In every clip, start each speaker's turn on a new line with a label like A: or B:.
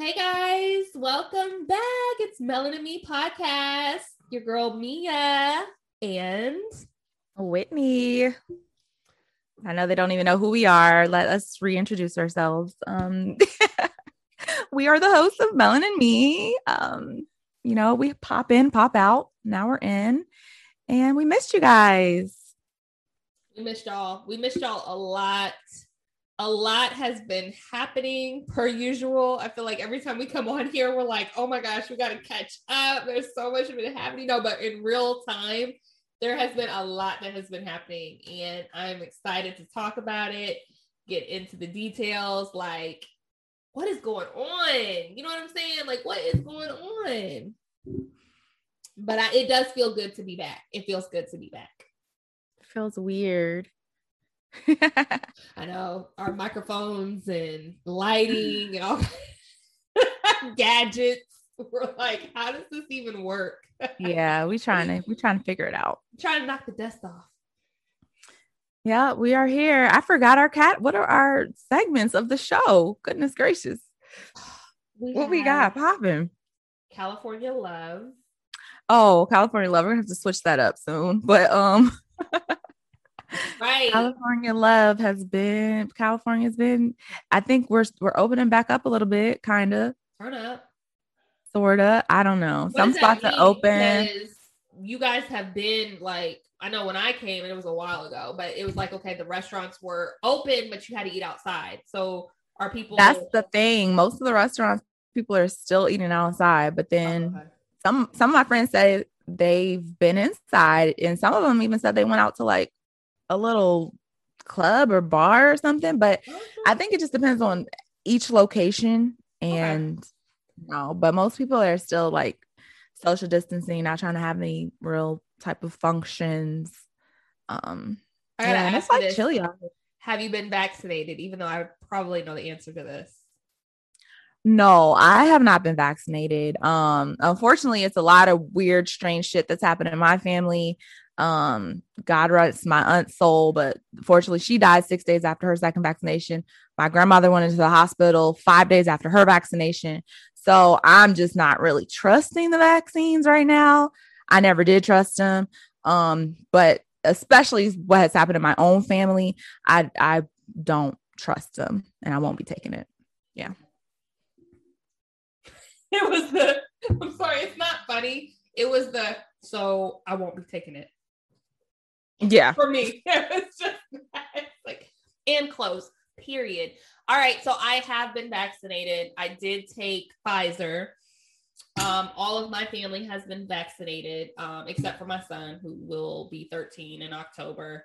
A: Hey guys, welcome back. It's Melanin and Me podcast. Your girl Mia and
B: Whitney. I know they don't even know who we are. Let us reintroduce ourselves. Um, we are the hosts of Melanin and Me. Um, you know, we pop in, pop out. Now we're in, and we missed you guys.
A: We missed y'all. We missed y'all a lot a lot has been happening per usual. I feel like every time we come on here, we're like, oh my gosh, we got to catch up. There's so much been happening. No, but in real time, there has been a lot that has been happening. And I'm excited to talk about it, get into the details. Like, what is going on? You know what I'm saying? Like, what is going on? But I, it does feel good to be back. It feels good to be back.
B: It feels weird.
A: I know our microphones and lighting and all gadgets. We're like, how does this even work?
B: yeah, we trying to we trying to figure it out.
A: Trying to knock the dust off.
B: Yeah, we are here. I forgot our cat. What are our segments of the show? Goodness gracious. We what we got popping?
A: California Love.
B: Oh, California Love. We're gonna have to switch that up soon. But um
A: right.
B: California love has been California's been I think we're we're opening back up a little bit, kind of.
A: Turn up.
B: Sorta. I don't know. What Some spots are open.
A: You guys have been like I know when I came and it was a while ago, but it was like okay, the restaurants were open, but you had to eat outside. So are people
B: That's the thing. Most of the restaurants people are still eating outside, but then oh, okay. some some of my friends say they've been inside and some of them even said they went out to like a little club or bar or something. But I think it just depends on each location and okay. no, but most people are still like social distancing, not trying to have any real type of functions. Um I gotta yeah, like this. chilly out
A: Have you been vaccinated? Even though I probably know the answer to this.
B: No, I have not been vaccinated. Um, unfortunately, it's a lot of weird, strange shit that's happened in my family. Um, God rest my aunt's soul, but fortunately, she died six days after her second vaccination. My grandmother went into the hospital five days after her vaccination. So I'm just not really trusting the vaccines right now. I never did trust them. Um, but especially what has happened in my own family, I I don't trust them and I won't be taking it. Yeah.
A: It was the I'm sorry, it's not funny. It was the so I won't be taking it.
B: Yeah.
A: For me. just like and close. Period. All right. So I have been vaccinated. I did take Pfizer. Um, all of my family has been vaccinated, um, except for my son, who will be 13 in October.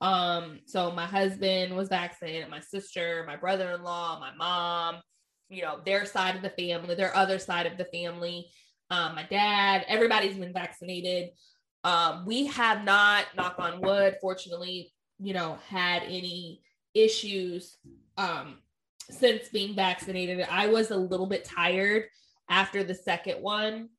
A: Um, so my husband was vaccinated, my sister, my brother-in-law, my mom, you know, their side of the family, their other side of the family, um, my dad, everybody's been vaccinated. Um, we have not, knock on wood, fortunately, you know, had any issues um, since being vaccinated. I was a little bit tired after the second one,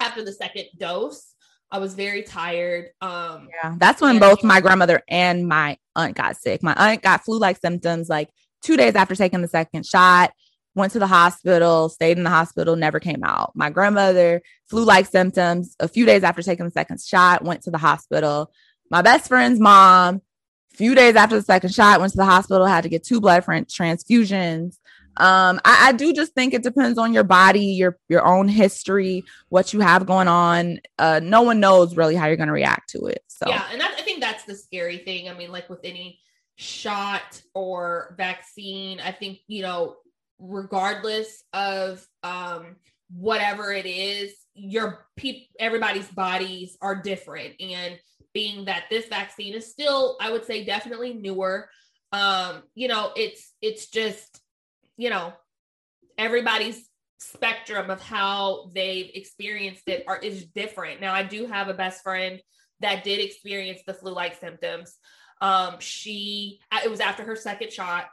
A: after the second dose. I was very tired. Um,
B: yeah, that's when both my grandmother and my aunt got sick. My aunt got flu like symptoms like two days after taking the second shot went to the hospital, stayed in the hospital, never came out. My grandmother, flu like symptoms, a few days after taking the second shot, went to the hospital. My best friend's mom, a few days after the second shot, went to the hospital, had to get two blood transfusions. Um, I, I do just think it depends on your body, your your own history, what you have going on. Uh, no one knows really how you're going to react to it. So
A: yeah, and that, I think that's the scary thing. I mean, like with any shot or vaccine, I think you know regardless of um, whatever it is, your people, everybody's bodies are different. And being that this vaccine is still, I would say, definitely newer, um, you know, it's it's just, you know, everybody's spectrum of how they've experienced it are is different. Now, I do have a best friend that did experience the flu-like symptoms. Um, she it was after her second shot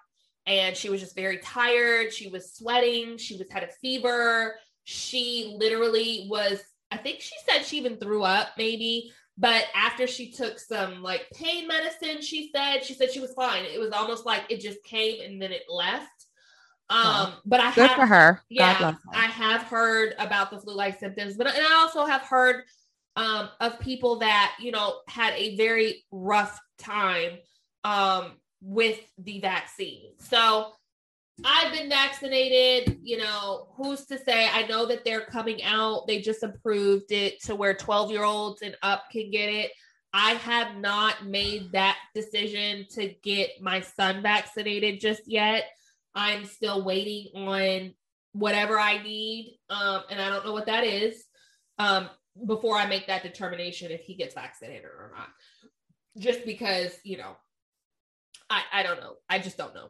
A: and she was just very tired. She was sweating. She was had a fever. She literally was. I think she said she even threw up, maybe. But after she took some like pain medicine, she said she said she was fine. It was almost like it just came and then it left. Um, but I
B: Good
A: have,
B: for her.
A: yeah,
B: her.
A: I have heard about the flu-like symptoms, but and I also have heard um, of people that you know had a very rough time um, with the vaccine. So I've been vaccinated. You know, who's to say? I know that they're coming out. They just approved it to where 12 year olds and up can get it. I have not made that decision to get my son vaccinated just yet. I'm still waiting on whatever I need. Um, and I don't know what that is um, before I make that determination if he gets vaccinated or not. Just because, you know, I, I don't know. I just don't know.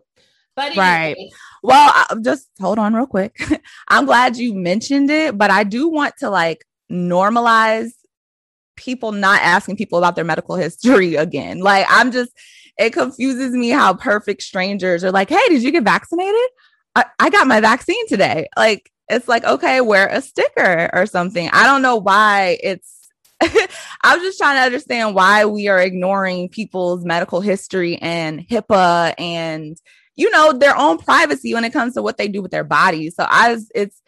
A: But
B: Right. Well, I, just hold on real quick. I'm glad you mentioned it, but I do want to like normalize people not asking people about their medical history again. Like, I'm just, it confuses me how perfect strangers are like, hey, did you get vaccinated? I, I got my vaccine today. Like, it's like, okay, wear a sticker or something. I don't know why it's, I was just trying to understand why we are ignoring people's medical history and HIPAA and you know their own privacy when it comes to what they do with their bodies so i was- it's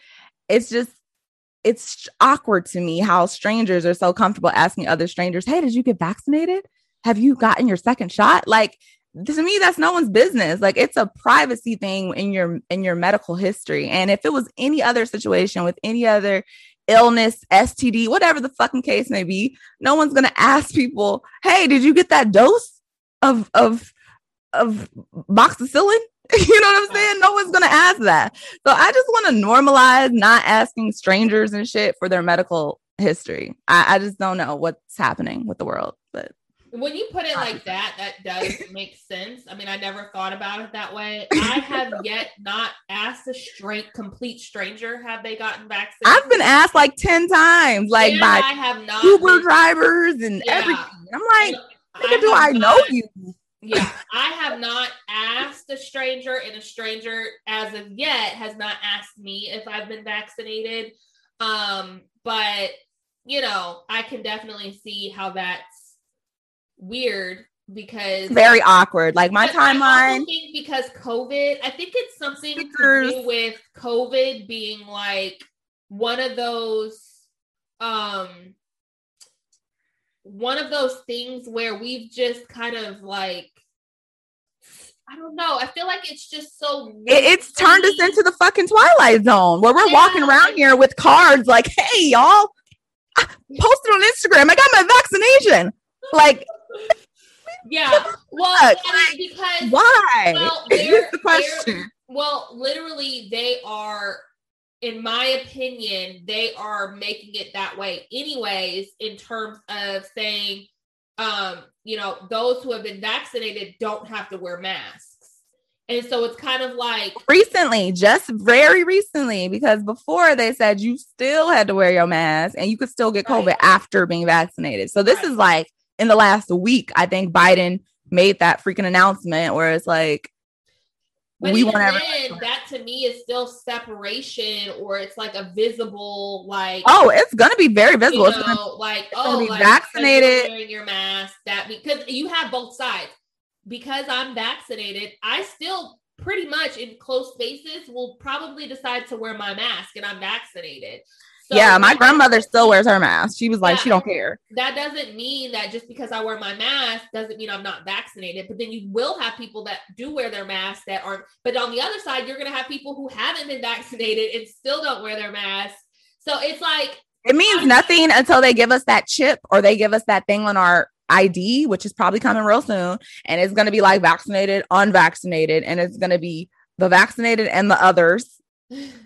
B: it's just it's awkward to me how strangers are so comfortable asking other strangers hey did you get vaccinated? Have you gotten your second shot? Like to me that's no one's business. Like it's a privacy thing in your in your medical history. And if it was any other situation with any other illness std whatever the fucking case may be no one's going to ask people hey did you get that dose of of of moxicillin? You know what i'm saying? No one's going to ask that. So i just want to normalize not asking strangers and shit for their medical history. I, I just don't know what's happening with the world
A: when you put it like that, that does make sense. I mean, I never thought about it that way. I have yet not asked a straight, complete stranger have they gotten vaccinated.
B: i've been asked like 10 times like by
A: I have not
B: uber
A: been-
B: drivers and
A: Yeah.
B: everything i'm like
A: I
B: do i know
A: not-
B: you
A: Yeah, I have not asked a stranger, and a stranger as of yet has not asked me if I've been vaccinated. Um, but you know, I can definitely see how that's weird because
B: very awkward like my timeline
A: think because COVID, I think it's something
B: Stickers.
A: to do with COVID being like one of those um one of those things where we've just kind of like I don't know. I feel like it's just so
B: it, it's turned us into the fucking twilight zone where we're
A: Yeah.
B: walking around here with cards like hey y'all I posted on instagram i got my vaccination like
A: yeah. Well, I mean, because
B: why
A: Well,
B: Here's the question
A: Well, literally, they are, in my opinion, they are making it that way, anyways, in terms of saying, um, you know, those who have been vaccinated don't have to wear masks. And so it's kind of like,
B: recently just very recently because before they said you still had to wear your mask and you could still get covid after being vaccinated so this
A: Right.
B: is like in the last week i think biden made that freaking announcement where it's like
A: but
B: we want
A: then, that to me is still separation, or it's like a visible, like,
B: oh it's gonna be very visible
A: you
B: it's gonna
A: know, like
B: gonna
A: oh,
B: be
A: like,
B: vaccinated.
A: wearing your mask. That because you have both sides. Because I'm vaccinated, I still pretty much in close spaces will probably decide to wear my mask, and I'm vaccinated. So
B: yeah my grandmother still wears her mask she was like
A: Yeah.
B: she don't care
A: That doesn't mean that just because I wear my mask doesn't mean I'm not vaccinated. But then you will have people that do wear their masks that aren't. But on the other side, you're going to have people who haven't been vaccinated and still don't wear their masks. So it's like
B: It means nothing until they give us that chip or they give us that thing on our ID, which is probably coming real soon. And it's going to be like vaccinated, unvaccinated, and it's going to be the vaccinated and the others.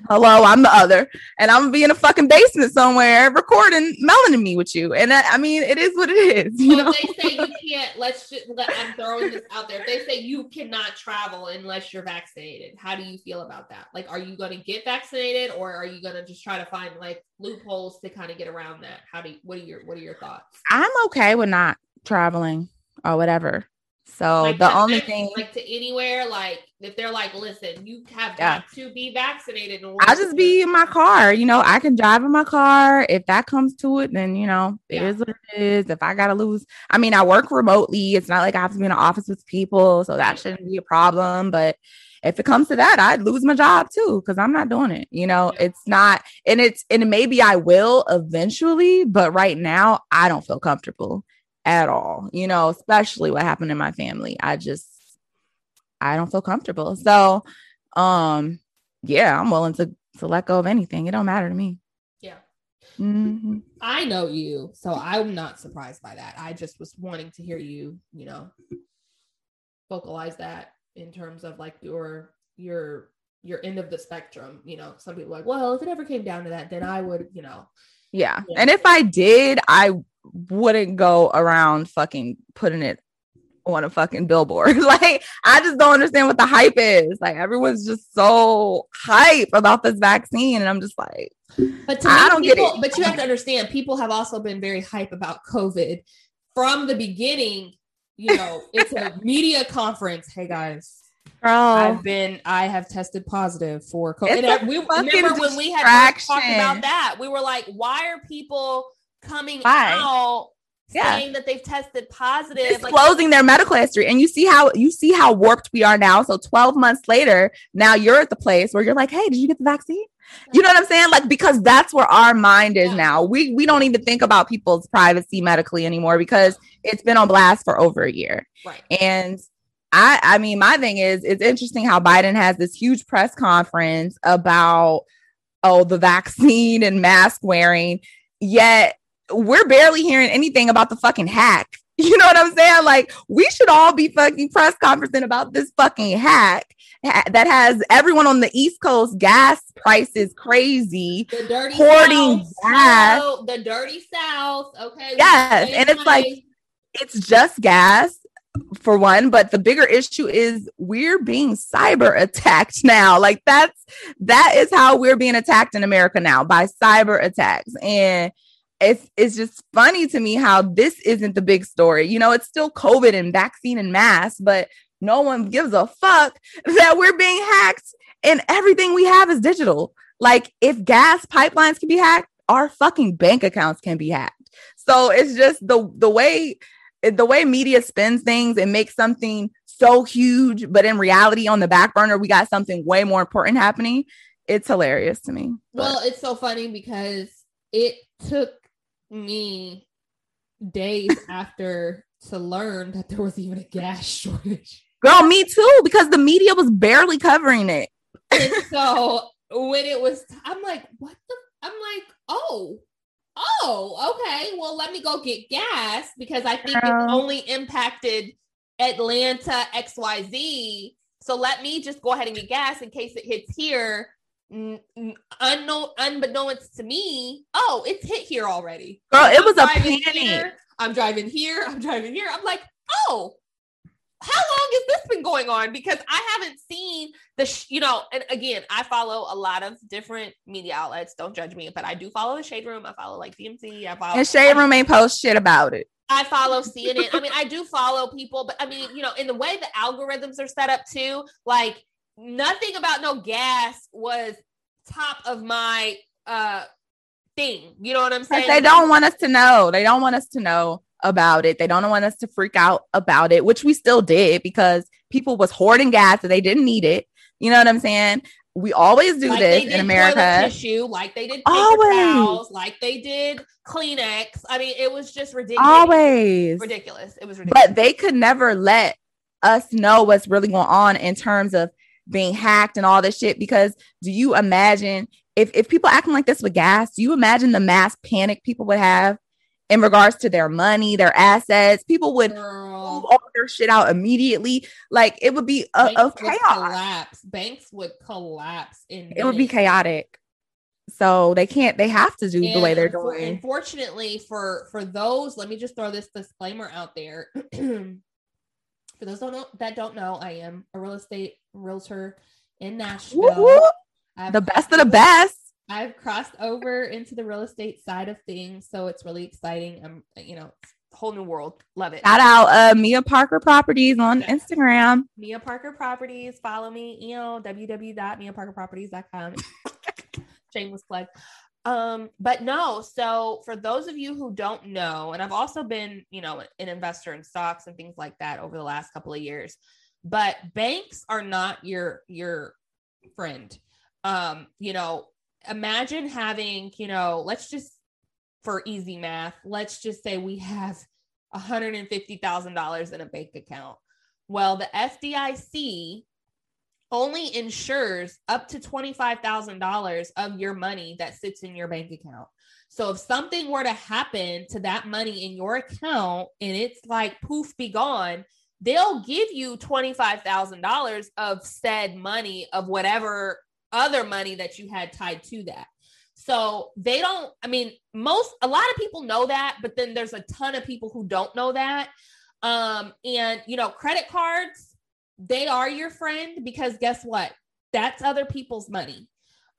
B: Hello, I'm the other, and I'm gonna be in a fucking basement somewhere recording melanin me with you. And that, I mean, it is what it is, you
A: Well,
B: know.
A: they say you can't, let's just, let, I'm throwing this out there. If they say you cannot travel unless you're vaccinated, how do you feel about that? Like, are you going to get vaccinated or are you going to just try to find like loopholes to kind of get around that? How do you, what are your, what are your thoughts?
B: I'm okay with not traveling or whatever. So
A: Like
B: the only thing
A: like to anywhere, like if they're like, listen, you have
B: Yeah.
A: got to be vaccinated. in order
B: I'll just
A: to-
B: be in my car. You know, I can drive in my car. If that comes to it, then you know, it
A: Yeah.
B: is what it is. If I gotta lose, I mean, I work remotely. It's not like I have to be in an office with people, so that shouldn't be a problem. But if it comes to that, I'd lose my job too because I'm not doing it. You know, it's not, and it's, and maybe I will eventually, but right now I don't feel comfortable at all. You know, especially what happened in my family. I just, I don't feel comfortable. So, um, yeah, I'm willing to to let go of anything. It don't matter to me.
A: Yeah. Mm-hmm. I know you, so I'm not surprised by that. I just was wanting to hear you, you know, vocalize that in terms of like your your your end of the spectrum. You know, some people like, well, if it ever came down to that, then I would, you know.
B: Yeah. yeah. And if I did, I wouldn't go around fucking putting it on a fucking billboard. like, I just don't understand what the hype is. Like, everyone's just so hype about this vaccine. And I'm just like,
A: but to me, I don't people, get it. But you have to understand, people have also been very hype about COVID from the beginning. You know, it's a media conference. Hey guys. Girl. I've been, I have tested positive for COVID. And we remember when we had talked about that. We were like, why are people coming why? out yeah. saying that they've tested positive,
B: disclosing like- their medical history, and you see how you see how warped we are now. So twelve months later, now you're at the place where you're like, "Hey, did you get the vaccine?" You know what I'm saying? Like because that's where our mind is yeah. now. We we don't even think about people's privacy medically anymore because it's been on blast for over a year.
A: Right.
B: And I I mean, my thing is it's interesting how Biden has this huge press conference about oh the vaccine and mask wearing, yet we're barely hearing anything about the fucking hack. You know what I'm saying? Like, we should all be fucking press conferencing about this fucking hack that has everyone on the East Coast gas prices crazy,
A: the dirty hoarding South, gas, the dirty South. Okay.
B: Yes. And it's like, it's just gas for one, but the bigger issue is we're being cyber attacked now. Like, that's that is how we're being attacked in America now by cyber attacks. And it's it's just funny to me how this isn't the big story. You know, it's still COVID and vaccine and mask, but no one gives a fuck that we're being hacked and everything we have is digital. Like if gas pipelines can be hacked, our fucking bank accounts can be hacked. So it's just the the way the way media spins things and makes something so huge, but in reality, on the back burner, we got something way more important happening. It's hilarious to me.
A: Well, it's so funny because it took me days after to learn that there was even a gas shortage.
B: Girl, me too, because the media was barely covering it.
A: and so when it was, I'm like, what the? I'm like, oh, oh, okay. Well, let me go get gas because I think Girl. it only impacted Atlanta XYZ. So let me just go ahead and get gas in case it hits here unknown, unbeknownst to me, oh, it's hit here already.
B: Girl, it was a panic.
A: Here, I'm driving here. I'm driving here. I'm like, oh, how long has this been going on? Because I haven't seen the, sh- you know, and again, I follow a lot of different media outlets. Don't judge me, but I do follow the Shade Room. I follow like TMZ. I follow.
B: And Shade Room ain't post shit about it.
A: I follow CNN. I mean, I do follow people, but I mean, you know, in the way the algorithms are set up too, like nothing about no gas was top of my uh thing. You know what I'm saying?
B: They don't want us to know. They don't want us to know about it. They don't want us to freak out about it, which we still did because people was hoarding gas and they didn't need it. You know what I'm saying? We always do like this in America.
A: Tissue, like they did always. towels, like they did Kleenex. I mean, it was just ridiculous.
B: Always
A: ridiculous. It was ridiculous.
B: But they could never let us know what's really going on in terms of being hacked and all this shit. Because do you imagine if, if people acting like this with gas, do you imagine the mass panic people would have in regards to their money, their assets? People would move all their shit out immediately. Like it would be a, a chaos.
A: collapse. Banks would collapse in
B: minutes. it would be chaotic. So they can't, they have to do and the way they're doing.
A: Unfortunately, for for those, let me just throw this disclaimer out there. For those don't know that don't know, I am a real estate realtor in Nashville.
B: The best of the best.
A: I've crossed over into the real estate side of things, so it's really exciting. I'm, you know, whole new world. Love it.
B: Shout out uh, Mia Parker Properties on Instagram.
A: Mia Parker Properties. Follow me, you know, www.miaparkerproperties.com. Shameless plug. Um, but no, so for those of you who don't know, and I've also been, you know, an investor in stocks and things like that over the last couple of years. But banks are not your your friend. Um, you know, imagine having, you know, let's just for easy math, let's just say we have $150,000 in a bank account. Well, the FDIC only insures up to $25,000 of your money that sits in your bank account. So if something were to happen to that money in your account and it's like poof be gone, they'll give you $25,000 of said money of whatever other money that you had tied to that. So they don't, I mean, most, a lot of people know that, but then there's a ton of people who don't know that. Um, and, you know, credit cards, they are your friend because guess what? That's other people's money.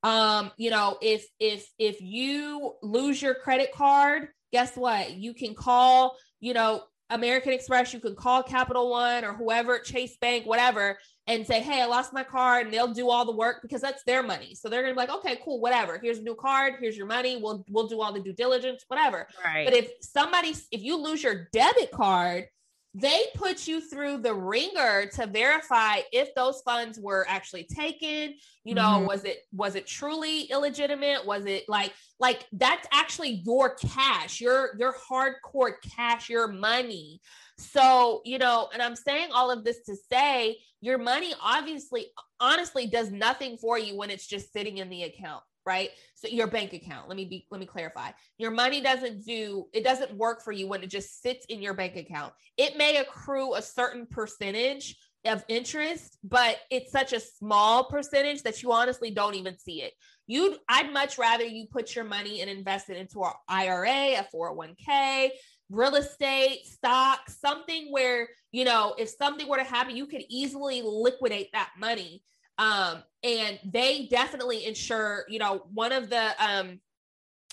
A: Um, you know, if, if, if you lose your credit card, guess what? You can call, you know, American Express, you can call Capital One or whoever, Chase Bank, whatever, and say, Hey, I lost my card. And they'll do all the work because that's their money. So they're gonna be like, okay, cool, whatever. Here's a new card, here's your money. We'll we'll do all the due diligence, whatever. Right. But if somebody, if you lose your debit card, they put you through the ringer to verify if those funds were actually taken you know mm-hmm. was it was it truly illegitimate was it like like that's actually your cash your your hardcore cash your money. So you know and i'm saying all of this to say your money obviously honestly does nothing for you when it's just sitting in the account right? So your bank account let me be let me clarify. Your money doesn't do it doesn't work for you when it just sits in your bank account. It may accrue a certain percentage of interest but it's such a small percentage that you honestly don't even see it you'd i'd much rather you put your money and invest it into our ira a 401k real estate stock something where you know if something were to happen you could easily liquidate that money um, and they definitely insure, you know, one of the um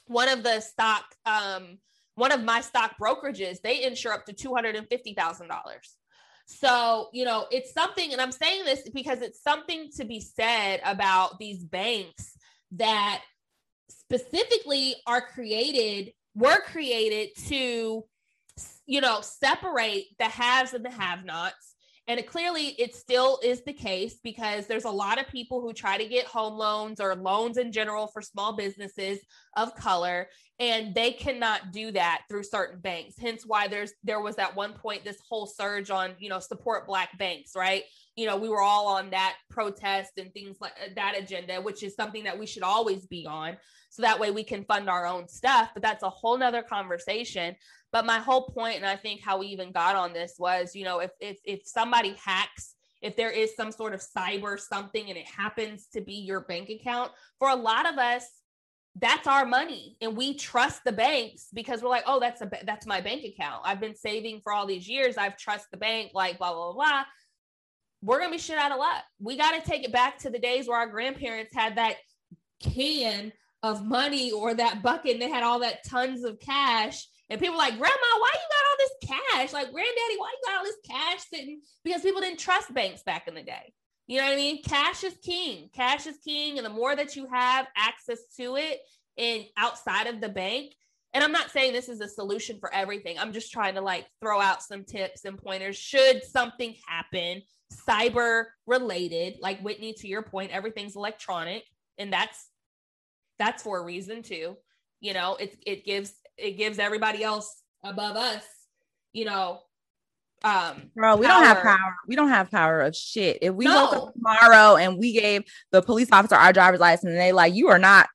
A: one of the stock um one of my stock brokerages, they insure up to two hundred and fifty thousand dollars. So, you know, it's something, and I'm saying this because it's something to be said about these banks that specifically are created, were created to, you know, separate the haves and the have nots and it clearly it still is the case because there's a lot of people who try to get home loans or loans in general for small businesses of color and they cannot do that through certain banks. Hence why there's there was at one point this whole surge on you know support black banks right you know we were all on that protest and things like uh, that agenda which is something that we should always be on. So that way we can fund our own stuff but that's a whole nother conversation. But my whole point, and I think how we even got on this was, you know, if if if somebody hacks, if there is some sort of cyber something and it happens to be your bank account, for a lot of us, that's our money and we trust the banks because we're like oh that's a that's my bank account. I've been saving for all these years. I've trust the bank like blah blah blah we're gonna be shit out of luck we got to take it back to the days where our grandparents had that can of money or that bucket and they had all that tons of cash and people like, Grandma, why you got all this cash? Like, Granddaddy, why you got all this cash sitting? Because people didn't trust banks back in the day. You know what I mean? Cash is king. Cash is king. And the more that you have access to it and outside of the bank, and I'm not saying this is a solution for everything. I'm just trying to like throw out some tips and pointers. Should something happen, cyber related, like Whitney, to your point, everything's electronic. And that's that's for a reason too. You know, it it gives it gives everybody else above us, you know, um
B: bro we power. don't have power we don't have power of shit if we no. woke up tomorrow and we gave the police officer our driver's license and they like you are not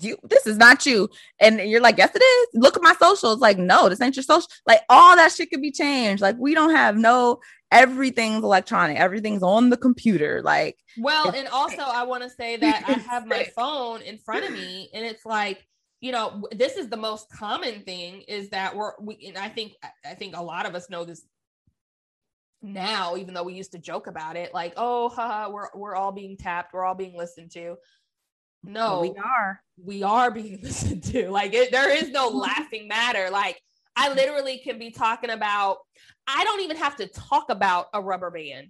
B: you this is not you and you're like yes it is look at my socials like no this ain't your social like all that shit could be changed like we don't have no everything's electronic everything's on the computer like
A: well and also i want to say that i have my phone in front of me and it's like you know this is the most common thing is that we're we and i think i think a lot of us know this now even though we used to joke about it like oh haha, we're we're all being tapped we're all being listened to. No.
B: We are.
A: We are being listened to. Like it, there is no laughing matter. Like i literally can be talking about i don't even have to talk about a rubber band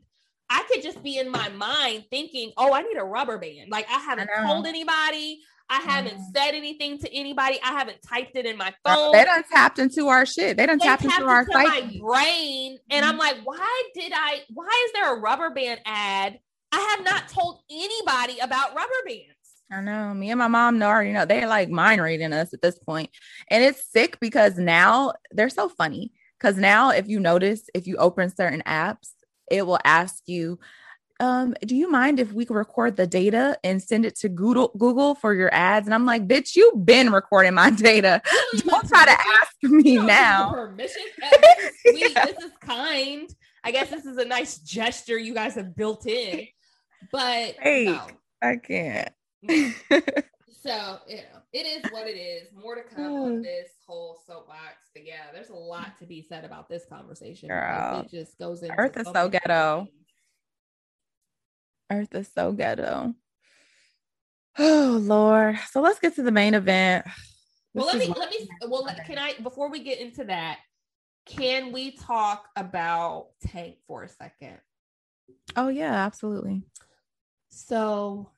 A: I could just be in my mind thinking, oh, I need a rubber band. Like I haven't I told anybody. I haven't mm. said anything to anybody. I haven't typed it in my phone.
B: They done tapped into our shit. They done they tapped, tapped into our into
A: my brain. And I'm mm-hmm. like, why did I? Why is there a rubber band ad? I have not told anybody about rubber bands.
B: I know. Me and my mom know already know. They're like mind reading us at this point. And it's sick because now they're so funny. Because now, if you notice, if you open certain apps, it will ask you, um, do you mind if we record the data and send it to Google Google for your ads? And I'm like, bitch, you've been recording my data. Don't try to ask me now.
A: Permission? Sweet, yeah. this is kind. I guess this is a nice gesture you guys have built in. But
B: hey, no. I can't.
A: so know, it is what it is. More to come on mm. this whole soapbox. But yeah, there's a lot to be said about this conversation.
B: Girl,
A: it just goes into
B: Earth is so ghetto. Earth is so ghetto. Oh Lord. So let's get to the main event.
A: Well, let me let me well can I before we get into that, can we talk about Tank for a second?
B: Oh yeah, absolutely.
A: So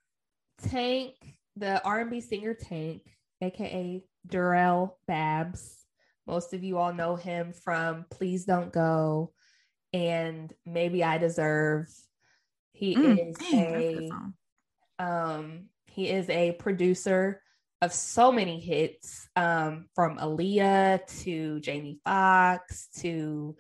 A: Tank, the R&B singer Tank, aka Durrell Babbs. Most of you all know him from Please Don't Go and Maybe I Deserve he mm, is a um he is a producer of so many hits um from Aaliyah to Jamie Foxx to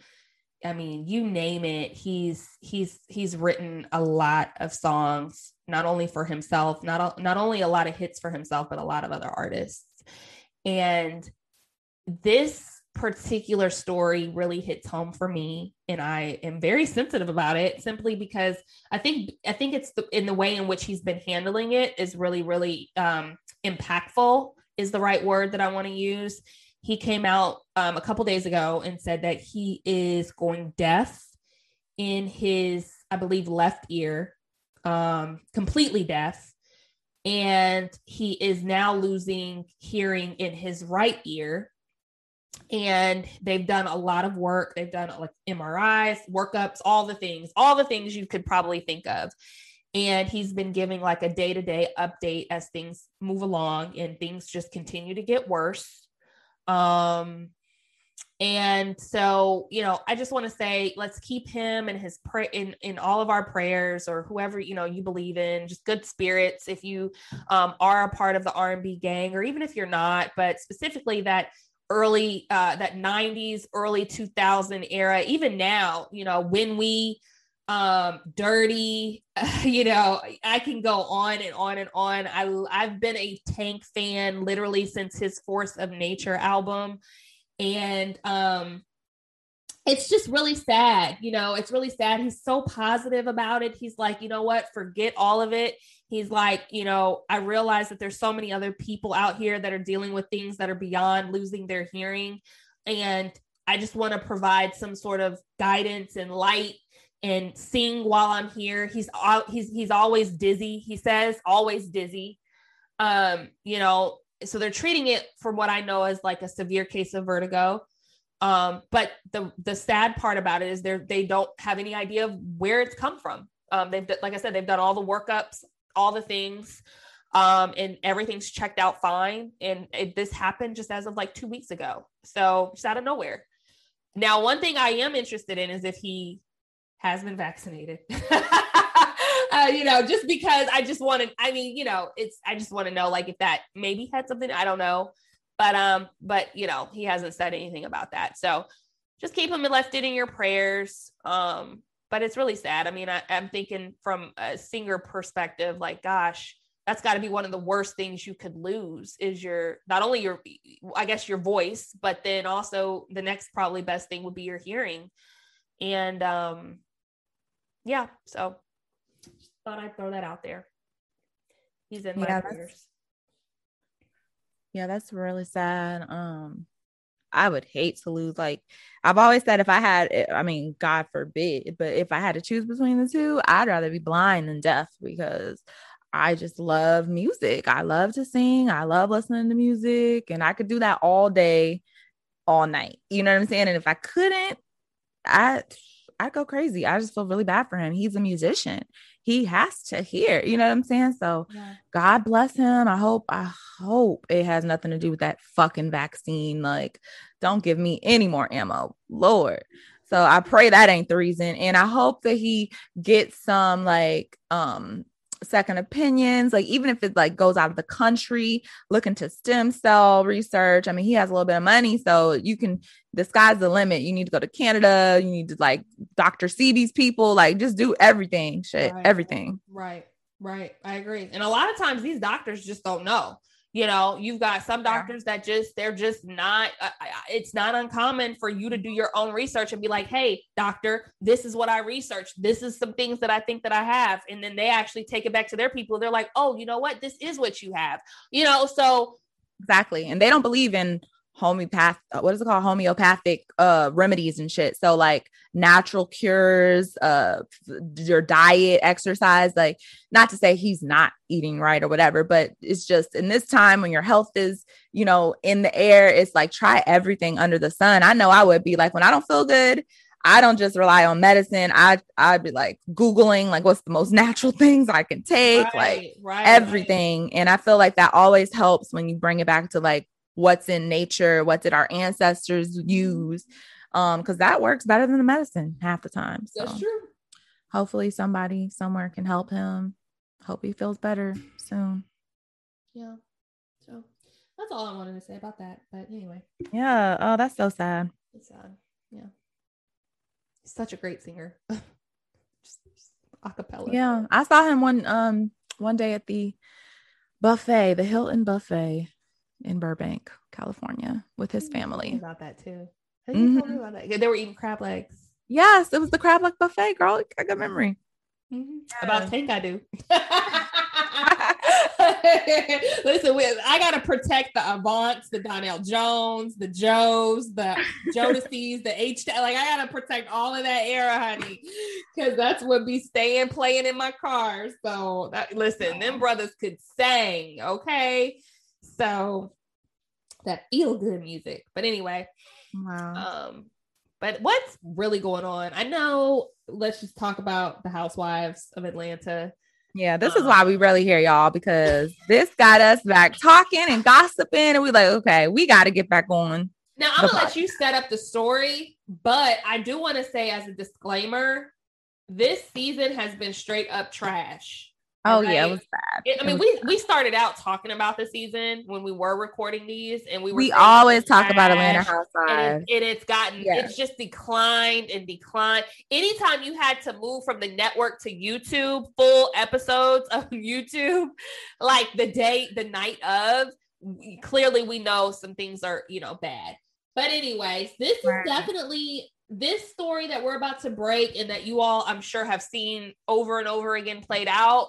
A: I mean you name it he's he's he's written a lot of songs not only for himself not not only a lot of hits for himself but a lot of other artists and this particular story really hits home for me and I am very sensitive about it simply because I think I think it's the, in the way in which he's been handling it is really really um, impactful is the right word that I want to use. He came out um, a couple days ago and said that he is going deaf in his I believe left ear um, completely deaf and he is now losing hearing in his right ear and they've done a lot of work. They've done like MRIs, workups, all the things, all the things you could probably think of. And he's been giving like a day to day update as things move along and things just continue to get worse. Um, and so, you know, I just want to say, let's keep him and his pray in, in all of our prayers or whoever, you know, you believe in just good spirits. If you um, are a part of the R&B gang, or even if you're not, but specifically that early uh that 90s early 2000 era even now you know when we um dirty you know i can go on and on and on. I i've been a tank fan literally since his force of nature album. And um it's just really sad you know it's really sad. He's so positive about it. He's like you know what? Forget all of it. He's like, you know, I realize that there's so many other people out here that are dealing with things that are beyond losing their hearing. And I just want to provide some sort of guidance and light and sing while I'm here. He's he's he's always dizzy. He says always dizzy. Um, you know, so they're treating it from what I know as like a severe case of vertigo. Um, but the the sad part about it is they they don't have any idea of where it's come from. Um, they've like I said, they've done all the workups all the things um, and everything's checked out fine. And it, this happened just as of like two weeks ago. So just out of nowhere. Now, one thing I am interested in is if he has been vaccinated. uh, you know, just because I just want to, I mean, you know, it's, I just want to know like if that maybe had something, I don't know. But, um, but, you know, he hasn't said anything about that. So just keep him lifted in your prayers. Um, but it's really sad. I mean, I, am thinking from a singer perspective, like, gosh, that's got to be one of the worst things you could lose is your not only your, I guess, your voice, but then also the next probably best thing would be your hearing. And um, yeah, so thought I'd throw that out there. He's in my yeah, prayers.
B: Yeah, that's really sad. Um, I would hate to lose. Like I've always said, if I had, I mean, God forbid, but if I had to choose between the two, I'd rather be blind than deaf because I just love music. I love to sing. I love listening to music, and I could do that all day, all night. You know what I'm saying? And if I couldn't, I I go crazy. I just feel really bad for him. He's a musician. He has to hear, you know what I'm saying? So yeah. God bless him. I hope, I hope it has nothing to do with that fucking vaccine. Like, don't give me any more ammo, Lord. So I pray that ain't the reason. And I hope that he gets some like um second opinions like even if it like goes out of the country look into stem cell research i mean he has a little bit of money so you can the sky's the limit. You need to go to canada. You need to like dr Sebi's people. Like just do everything. Shit
A: right.
B: everything.
A: Right. Right. I agree. And a lot of times these doctors just don't know. You know you've got some doctors yeah. that just they're just not uh, it's not uncommon for you to do your own research and be like hey doctor this is what i researched. This is some things that i think that i have. And then they actually take it back to their people. They're like oh you know what? This is what you have. You know so
B: exactly. And they don't believe in homeopath uh, what is it called homeopathic uh remedies and shit so like natural cures uh your diet exercise like not to say he's not eating right or whatever but it's just in this time when your health is you know in the air it's like try everything under the sun i know i would be like when i don't feel good I don't just rely on medicine. I I'd be like googling like what's the most natural things I can take, right, like right, everything. Right. And I feel like that always helps when you bring it back to like what's in nature, what did our ancestors use? Um, because that works better than the medicine half the time.
A: So That's true.
B: Hopefully somebody somewhere can help him. Hope he feels better soon.
A: Yeah. So that's all I wanted to say about that. But anyway.
B: Yeah. Oh, that's so sad.
A: It's sad. Yeah. He's such a great singer. just, just acapella.
B: Yeah. I saw him one um one day at the buffet, the Hilton buffet in Burbank, California, with his family.
A: About that too. Mm-hmm. About that. They were eating crab legs.
B: Yes, it was the crab leg buffet, girl. I got memory.
A: Mm-hmm. About Tank, I do. Listen, we, I gotta protect the Avants, the Donell Jones, the Joes, the Jodeci's, the H. Like I gotta protect all of that era, honey, because that's what be staying playing in my car. So that listen, them brothers could sing, okay. So that feel good music. But anyway, wow. Um, but what's really going on? I know. Let's just talk about the Housewives of Atlanta.
B: Yeah, this um, is why we really hear y'all because this got us back talking and gossiping, and we like, okay, we got to get back on.
A: Now I'm gonna let you set up the story, but I do want to say as a disclaimer, this season has been straight up trash.
B: Oh right? yeah, it was bad. It,
A: I mean, we we started out talking about the season when we were recording these, and we were
B: we always talk about Atlanta Housewives,
A: and, it, and it's gotten it's just declined and declined. Anytime you had to move from the network to YouTube, full episodes of YouTube, like the day, the night of, clearly we know some things are you know bad. But anyways, this right. is definitely this story that we're about to break and that you all I'm sure have seen over and over again played out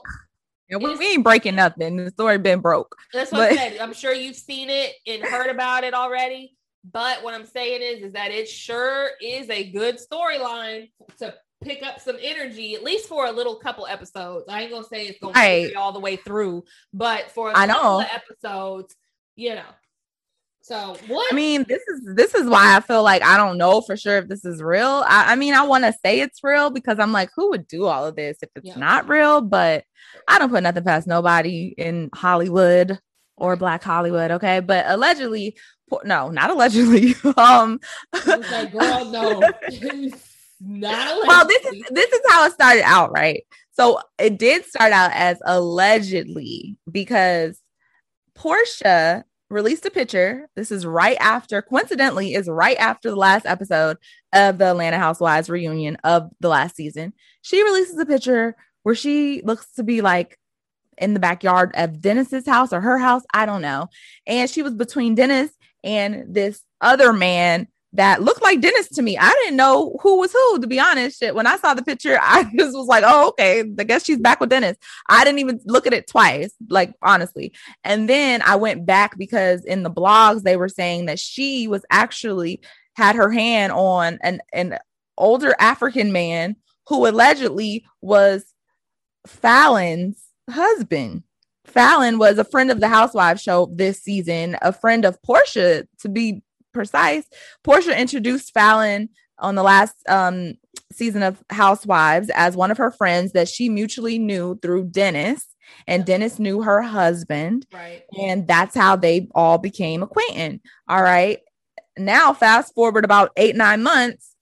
B: yeah, we, we ain't breaking nothing. The story been broke.
A: That's what but... I said. I'm sure you've seen it and heard about it already. But what I'm saying is, is that it sure is a good storyline to pick up some energy, at least for a little couple episodes. I ain't gonna say it's gonna right. all the way through, but for a I know episodes, you know, so what?
B: I mean, this is this is why I feel like I don't know for sure if this is real. I, I mean, I want to say it's real because I'm like, who would do all of this if it's yeah. not real? But I don't put nothing past nobody in Hollywood or Black Hollywood. Okay, but allegedly, no, not allegedly. um,
A: like, girl, no. not
B: well, this is this is how it started out, right? So it did start out as allegedly because Porsha released a picture. This is right after, coincidentally, is right after the last episode of the Atlanta Housewives reunion of the last season. She releases a picture where she looks to be like in the backyard of Dennis's house or her house. I don't know. And she was between Dennis and this other man that looked like Dennis to me. I didn't know who was who, to be honest. When I saw the picture, I just was like, oh, okay. I guess she's back with Dennis. I didn't even look at it twice, like honestly. And then I went back because in the blogs, they were saying that she was actually had her hand on an, an older African man who allegedly was Falynn's husband. Falynn was a friend of the Housewives show this season, a friend of Porsha to be precise, Porsha introduced Falynn on the last um season of Housewives as one of her friends that she mutually knew through Dennis. And Dennis knew her husband.
A: Right.
B: And that's how they all became acquainted. All right. Now, fast forward about eight, nine months,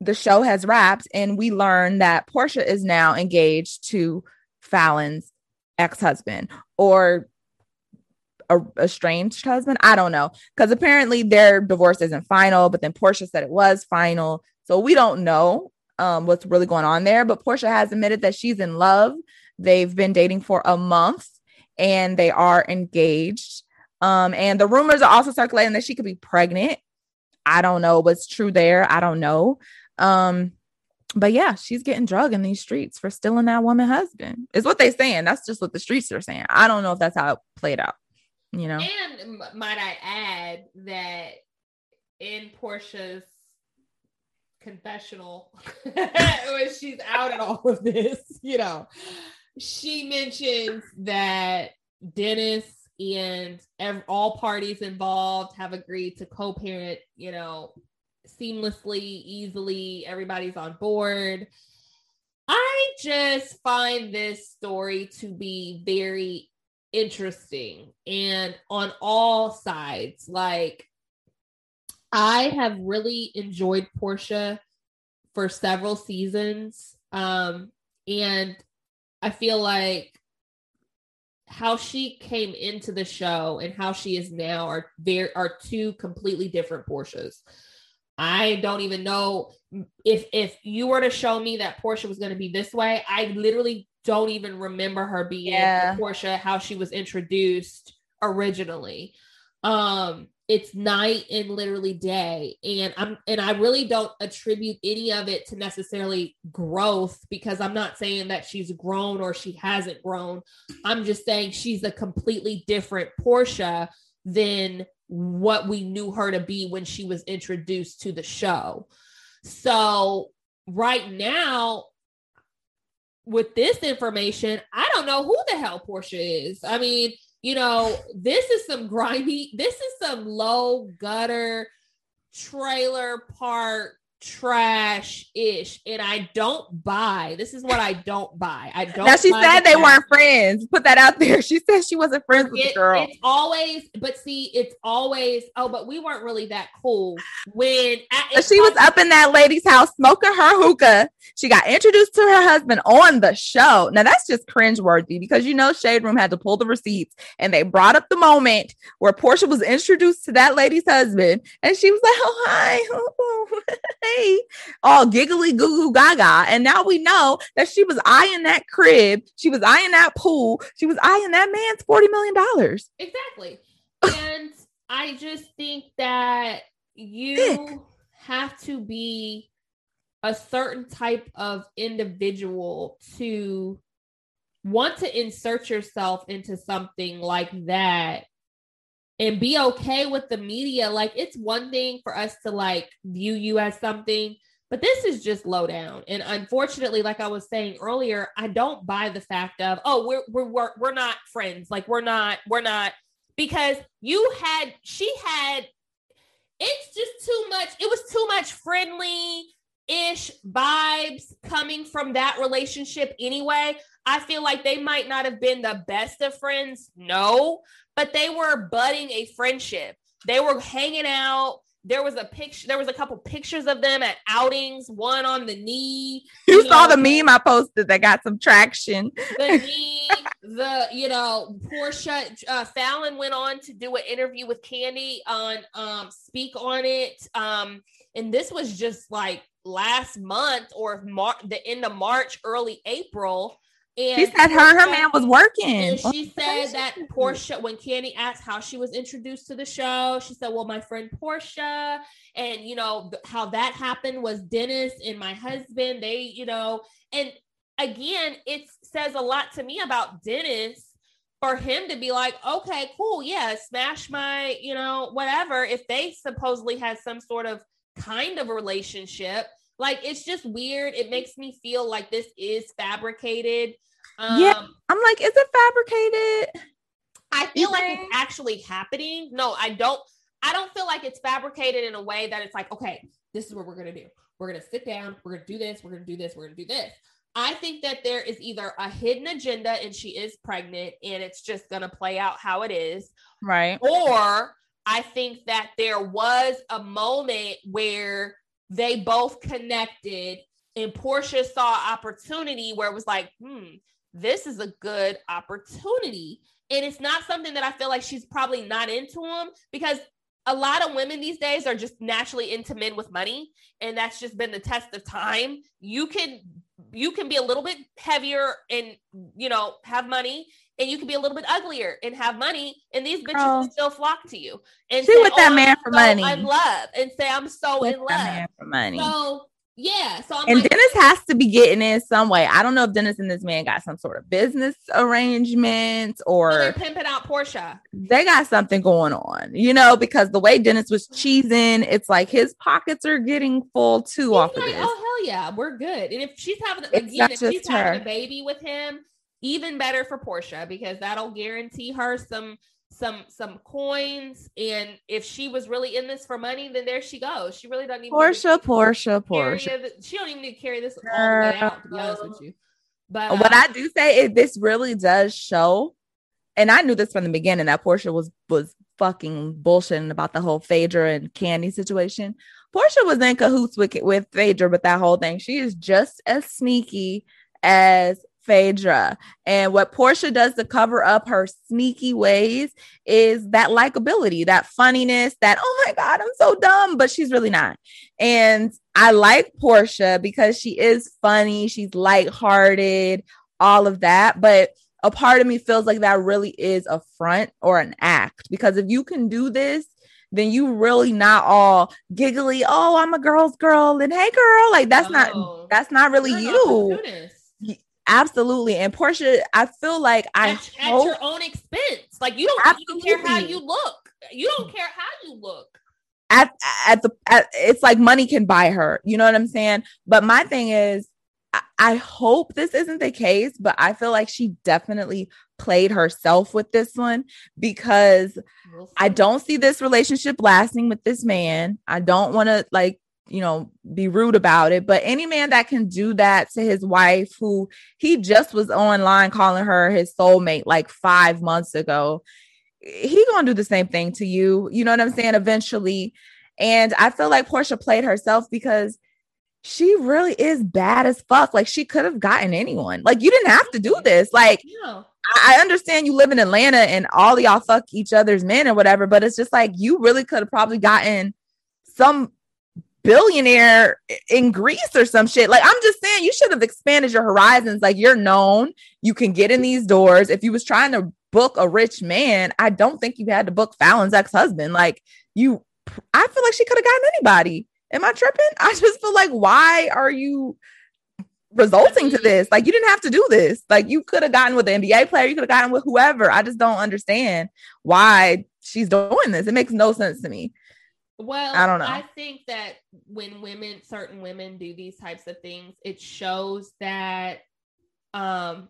B: the show has wrapped, and we learn that Porsha is now engaged to Falynn's ex husband or a estranged husband. I don't know. Because apparently their divorce isn't final, but then Porsha said it was final. So we don't know um, what's really going on there. But Porsha has admitted that she's in love. They've been dating for a month and they are engaged. Um, and the rumors are also circulating that she could be pregnant. I don't know what's true there. I don't know. Um, but yeah, she's getting drug in these streets for stealing that woman husband. Is what they saying. That's just what the streets are saying. I don't know if that's how it played out. You know.
A: And might I add that in porsha's confessional, when she's out at all of this, you know, she mentions that Dennis and ev- all parties involved have agreed to co-parent, you know, seamlessly, easily. Everybody's on board. I just find this story to be very interesting and on all sides. Like, I have really enjoyed Porsha for several seasons. Um, and I feel like how she came into the show and how she is now are very are two completely different Porshas. I don't even know if if you were to show me that Porsha was going to be this way, I literally don't even remember her being yeah. Porsha how she was introduced originally. Um it's night and literally day and I'm and I really don't attribute any of it to necessarily growth because I'm not saying that she's grown or she hasn't grown. I'm just saying she's a completely different Porsha than what we knew her to be when she was introduced to the show. So, right now, with this information, I don't know who the hell Porsha is. I mean, you know, this is some grimy, this is some low gutter trailer park trash ish and I don't buy. This is what I don't buy. I don't
B: Now she said the they weren't friends. Put that out there. She said she wasn't friends with
A: it,
B: the girl.
A: It's always, but see, it's always, oh, but we weren't really that cool when
B: she was up in that lady's house smoking her hookah. She got introduced to her husband on the show. Now that's just cringeworthy because you know Shade Room had to pull the receipts and they brought up the moment where Porsha was introduced to that lady's husband and she was like, Oh, hi. Oh, oh. hey, all giggly goo goo gaga. And now we know that she was eyeing that crib, she was eyeing that pool, she was eyeing that man's $40 million.
A: Exactly. and I just think that you have to be a certain type of individual to want to insert yourself into something like that and be okay with the media. Like it's one thing for us to like view you as something, but this is just low down. And unfortunately, like I was saying earlier, I don't buy the fact of, oh, we're we're we're, we're not friends. Like we're not, we're not because you had she had it's just too much, it was too much friendly ish vibes coming from that relationship anyway. I feel like they might not have been the best of friends, no, but they were budding a friendship. They were hanging out. There was a picture, there was a couple pictures of them at outings, one on the knee.
B: You, you saw know, the meme I posted that got some traction.
A: The knee, the you know, Porsha uh, Falynn went on to do an interview with Kandi on um Speak on It. Um, and this was just like last month or Mar- the end of March, early April.
B: And she said her her man was working.
A: she oh, said that Porsha, when Kandi asked how she was introduced to the show, she said, "Well, my friend Porsha, and you know how that happened was Dennis and my husband. They, you know, and again, it says a lot to me about Dennis." For him to be like, okay, cool, yeah, smash my, you know, whatever. If they supposedly had some sort of kind of relationship, like it's just weird. It makes me feel like this is fabricated.
B: Um, yeah, I'm like, is it fabricated?
A: I feel like it's actually happening. No, I don't. I don't feel like it's fabricated in a way that it's like, okay, this is what we're gonna do. We're going to sit down. We're going to do this. We're going to do this. We're going to do this. I think that there is either a hidden agenda and she is pregnant and it's just going to play out how it is.
B: Right.
A: Or I think that there was a moment where they both connected and Porsha saw opportunity where it was like, hmm, this is a good opportunity. And it's not something that I feel like she's probably not into him because a lot of women these days are just naturally into men with money and that's just been the test of time you can you can be a little bit heavier and you know have money and you can be a little bit uglier and have money and these bitches oh. still flock to you and
B: she say, with that oh, man for
A: so
B: money
A: in love and say i'm so with in love man
B: for money
A: so yeah. So I'm
B: and
A: like,
B: Dennis has to be getting in some way. I don't know if Dennis and this man got some sort of business arrangement or
A: they're pimping out porsha
B: They got something going on, you know, because the way Dennis was mm-hmm. cheesing, it's like his pockets are getting full too
A: He's
B: off
A: like,
B: of this.
A: Oh hell yeah, we're good. And if she's having again, if she's her. having a baby with him, even better for Porsha because that'll guarantee her some some some coins and if she was really in this for money then there she goes she really doesn't even
B: Porsha Porsha Porsha
A: she don't even need to carry this all the way out to be honest with you but
B: what uh, I do say is this really does show and I knew this from the beginning that Porsha was was fucking bullshitting about the whole Phaedra and Kandi situation. Porsha was in cahoots with with Phaedra with that whole thing. She is just as sneaky as Phaedra. And what Porsha does to cover up her sneaky ways is that likability, that funniness, that, oh my God, I'm so dumb, but she's really not. And I like Porsha because she is funny, she's lighthearted, all of that. But a part of me feels like that really is a front or an act because if you can do this, then you really not all giggly. Oh, I'm a girl's girl, and hey, girl, like that's not that's not really you. Absolutely. And Porsha, I feel like I
A: at, hope, at your own expense. Like you don't absolutely. care how you look. You don't care how you look.
B: At at the at, it's like money can buy her. You know what I'm saying? But my thing is I, I hope this isn't the case, but I feel like she definitely played herself with this one because I don't see this relationship lasting with this man. I don't want to like you know, be rude about it. But any man that can do that to his wife, who he just was online calling her his soulmate like five months ago, he gonna do the same thing to you. You know what I'm saying? Eventually. And I feel like Porsha played herself because she really is bad as fuck. Like she could have gotten anyone. Like you didn't have to do mm-hmm. this. Like no. I understand you live in Atlanta and all y'all fuck each other's men or whatever, but it's just like you really could have probably gotten some billionaire in Greece or some shit. Like I'm just saying you should have expanded your horizons. Like you're known, you can get in these doors. If you was trying to book a rich man, I don't think you had to book Falynn's ex-husband. Like you I feel like she could have gotten anybody. Am I tripping? I just feel like why are you resulting to this? Like you didn't have to do this. Like you could have gotten with the NBA player, you could have gotten with whoever. I just don't understand why she's doing this. It makes no sense to me.
A: Well, I don't know. I think that when women, certain women do these types of things, it shows that um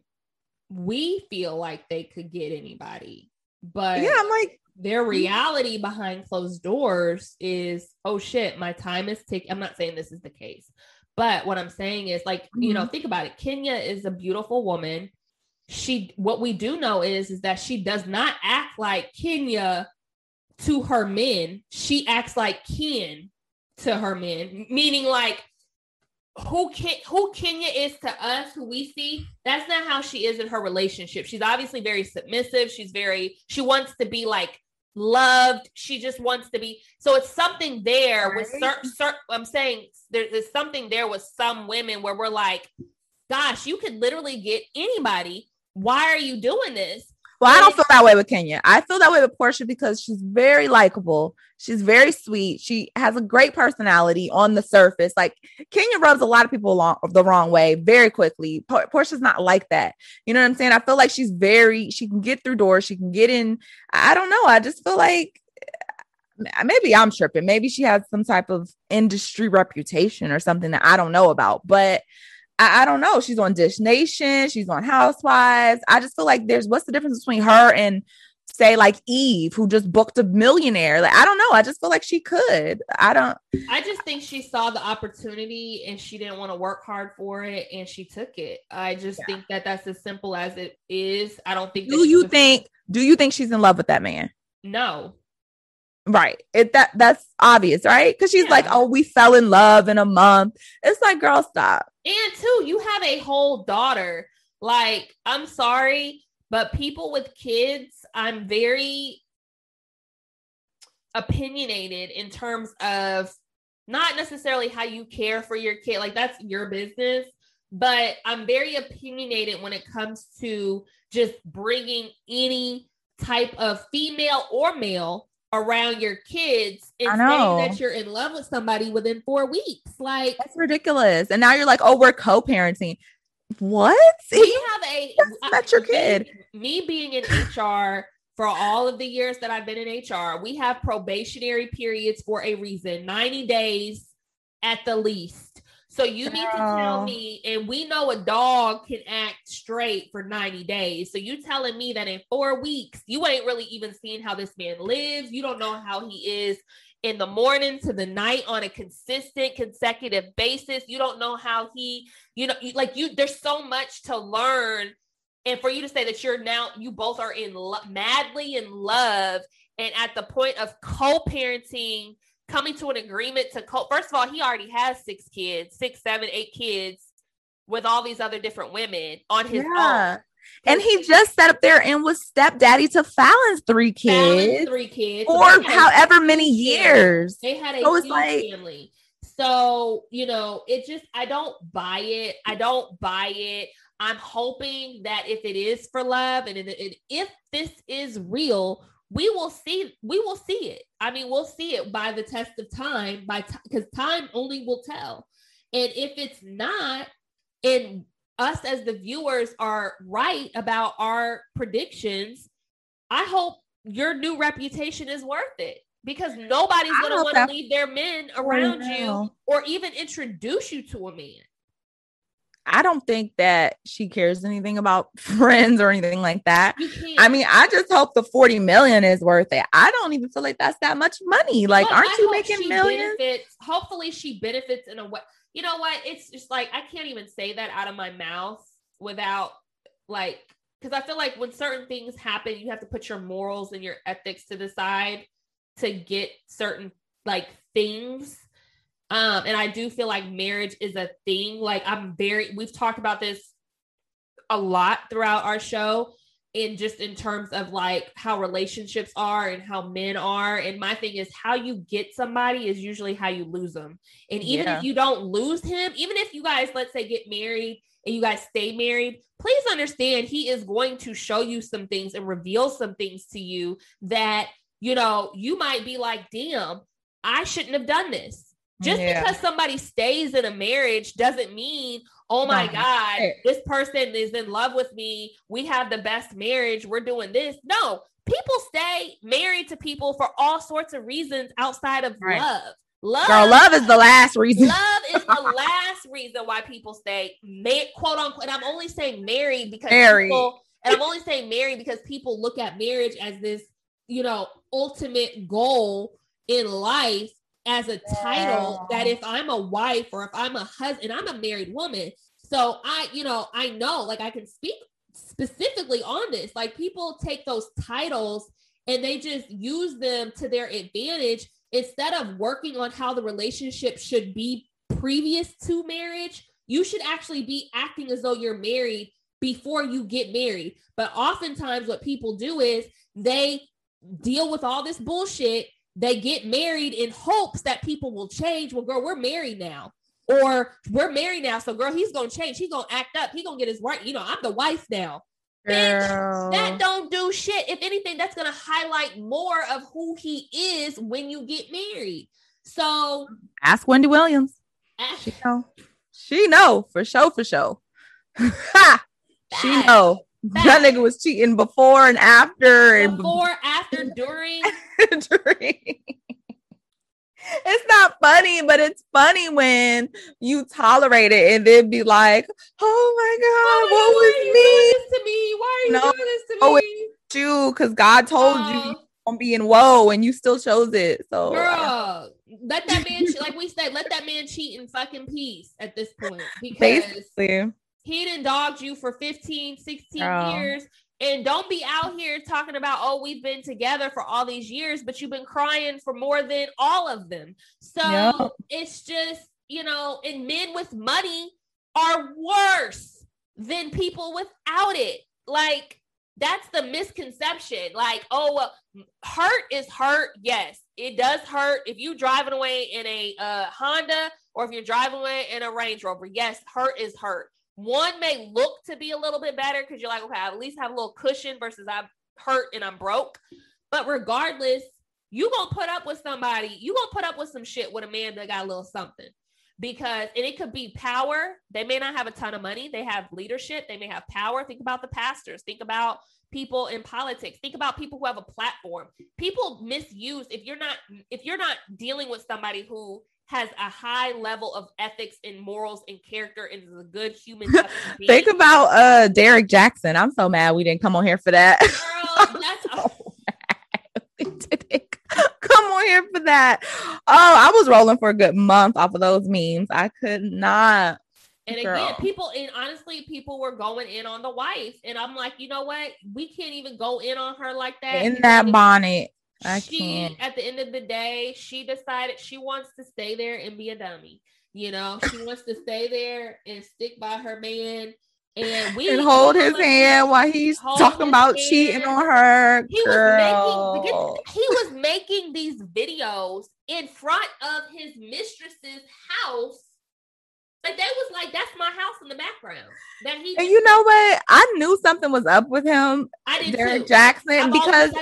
A: we feel like they could get anybody. But
B: yeah, I'm like
A: their reality behind closed doors is oh shit, my time is ticking. I'm not saying this is the case, but what I'm saying is like, mm-hmm. you know, mm-hmm. think about it. Kenya is a beautiful woman. She what we do know is is that she does not act like Kenya to her men, she acts like kin to her men, meaning like who can who Kenya is to us, who we see, that's not how she is in her relationship. She's obviously very submissive. She's very she wants to be like loved. She just wants to be. So it's something there with certain. Cer- I'm saying there, there's something there with some women where we're like, gosh, you could literally get anybody. Why are you doing this?
B: Well, I don't feel that way with Kenya. I feel that way with Porsha because she's very likable. She's very sweet. She has a great personality on the surface. Like Kenya rubs a lot of people along the wrong way very quickly. Porsha's not like that. You know what I'm saying? I feel like she's very, she can get through doors. She can get in. I don't know. I just feel like eh, maybe I'm tripping. Maybe she has some type of industry reputation or something that I don't know about. But I, I, don't know. She's on Dish Nation. She's on Housewives. I just feel like there's what's the difference between her and say like Eve, who just booked a millionaire. Like I don't know. I just feel like she could. I don't.
A: I just think she saw the opportunity and she didn't want to work hard for it, and she took it. I just yeah. think that that's as simple as it is. I don't think.
B: Do you think? Do you think she's in love with that man?
A: No.
B: Right. It that that's obvious, right? Because she's yeah. like, oh, we fell in love in a month. It's like, girl, stop.
A: And two, you have a whole daughter. Like, I'm sorry, but people with kids, I'm very opinionated in terms of not necessarily how you care for your kid. Like, that's your business. But I'm very opinionated when it comes to just bringing any type of female or male around your kids and saying that you're in love with somebody within four weeks. Like
B: that's ridiculous. And now you're like, oh, we're co-parenting. What?
A: We have a
B: that's your kid.
A: Me, me being in HR for all of the years that I've been in HR, we have probationary periods for a reason, 90 days at the least. So you need to tell me, and we know a dog can act straight for 90 days. So you telling me that in four weeks, you ain't really even seen how this man lives. You don't know how he is in the morning to the night on a consistent consecutive basis. You don't know how he, you know, like you, there's so much to learn. And for you to say that you're now, you both are in lo- madly in love and at the point of co-parenting coming to an agreement to co- first of all he already has six kids six seven eight kids with all these other different women on his yeah. own
B: and he just sat up there and was stepdaddy to Falynn's three kids, Falynn's
A: three kids,
B: or however many years.
A: They had a so huge like, family. So you know, it just I don't buy it. I don't buy it. I'm hoping that if it is for love and if this is real, we will see we will see it. I mean we'll see it by the test of time by because t- time only will tell. And if it's not and us as the viewers are right about our predictions i hope your new reputation is worth it because nobody's going to want to leave their men around you or even introduce you to a man
B: I don't think that she cares anything about friends or anything like that. I mean, I just hope the 40 million is worth it. I don't even feel like that's that much money. Like, aren't I you making millions?
A: Benefits, hopefully, she benefits in a way. You know what? It's just like I can't even say that out of my mouth without like because I feel like when certain things happen, you have to put your morals and your ethics to the side to get certain like things um, and I do feel like marriage is a thing. Like I'm very we've talked about this a lot throughout our show in just in terms of like how relationships are and how men are and my thing is how you get somebody is usually how you lose them and even yeah. if you don't lose him even if you guys let's say get married and you guys stay married please understand he is going to show you some things and reveal some things to you that you know you might be like damn i shouldn't have done this just yeah. because somebody stays in a marriage doesn't mean, oh my no. God, this person is in love with me. We have the best marriage. We're doing this. No, people stay married to people for all sorts of reasons outside of right. love. Love,
B: Girl, love is the last reason.
A: Love is the last reason why people stay ma- quote unquote. And I'm only saying married because married. people, and I'm only saying married because people look at marriage as this, you know, ultimate goal in life as a title that if I'm a wife or if I'm a husband, I'm a married woman. So I, you know, I know like I can speak specifically on this. Like people take those titles and they just use them to their advantage instead of working on how the relationship should be previous to marriage. You should actually be acting as though you're married before you get married. But oftentimes, what people do is they deal with all this bullshit they get married in hopes that people will change. Well, girl, we're married now. Or we're married now. So, girl, he's gonna change. He's gonna act up. He's gonna get his right. You know, I'm the wife now. Bitch, that don't do shit. If anything, that's gonna highlight more of who he is when you get married. So
B: ask Wendy Williams. Ask- she know. She know for sure, for sure. she know. That nigga was cheating before and after.
A: And before, and... after, during.
B: during. It's not funny, but it's funny when you tolerate it and then be like, "Oh my god, what was
A: me? to me? Why are you no, doing this to me?"
B: oh,
A: me?"
B: you because God told uh, you on being woe and you still chose it. So
A: girl, let that man like we said, let that man cheat in fucking peace at this point because Basically. He didn't dog you for 15, 16 girl. years. And don't be out here talking about, oh, we've been together for all these years, but you've been crying for more than all of them. So yep. it's just, you know, and men with money are worse than people without it. Like, that's the misconception. Like, oh, well, hurt is hurt. Yes, it does hurt. If you're driving away in a uh, Honda or if you're driving away in a Range Rover, yes, hurt is hurt. One may look to be a little bit better because you're like, okay, I at least have a little cushion versus I'm hurt and I'm broke. But regardless, you gonna put up with somebody, you gonna put up with some shit with a man that got a little something. Because and it could be power. They may not have a ton of money, they have leadership, they may have power. Think about the pastors, think about people in politics think about people who have a platform people misuse if you're not if you're not dealing with somebody who has a high level of ethics and morals and character and is a good human.
B: Think about uh Derrick Jaxn. I'm so mad we didn't come on here for that. Girl, that's so come on here for that. Oh, I was rolling for a good month off of those memes. I could not.
A: And Girl. again, people and honestly, people were going in on the wife, and I'm like, you know what? We can't even go in on her like that.
B: In that bonnet. I
A: she,
B: can't.
A: At the end of the day, she decided she wants to stay there and be a dummy. You know, she wants to stay there and stick by her man. And we
B: and hold his hand while he's talking about hand. cheating on her.
A: He Girl. was making he was making these videos in front of his mistress's house. Like they was like that's my house in the background. That he
B: and you know what? I knew something was up with him. I did Derrick too. Jaxn I've because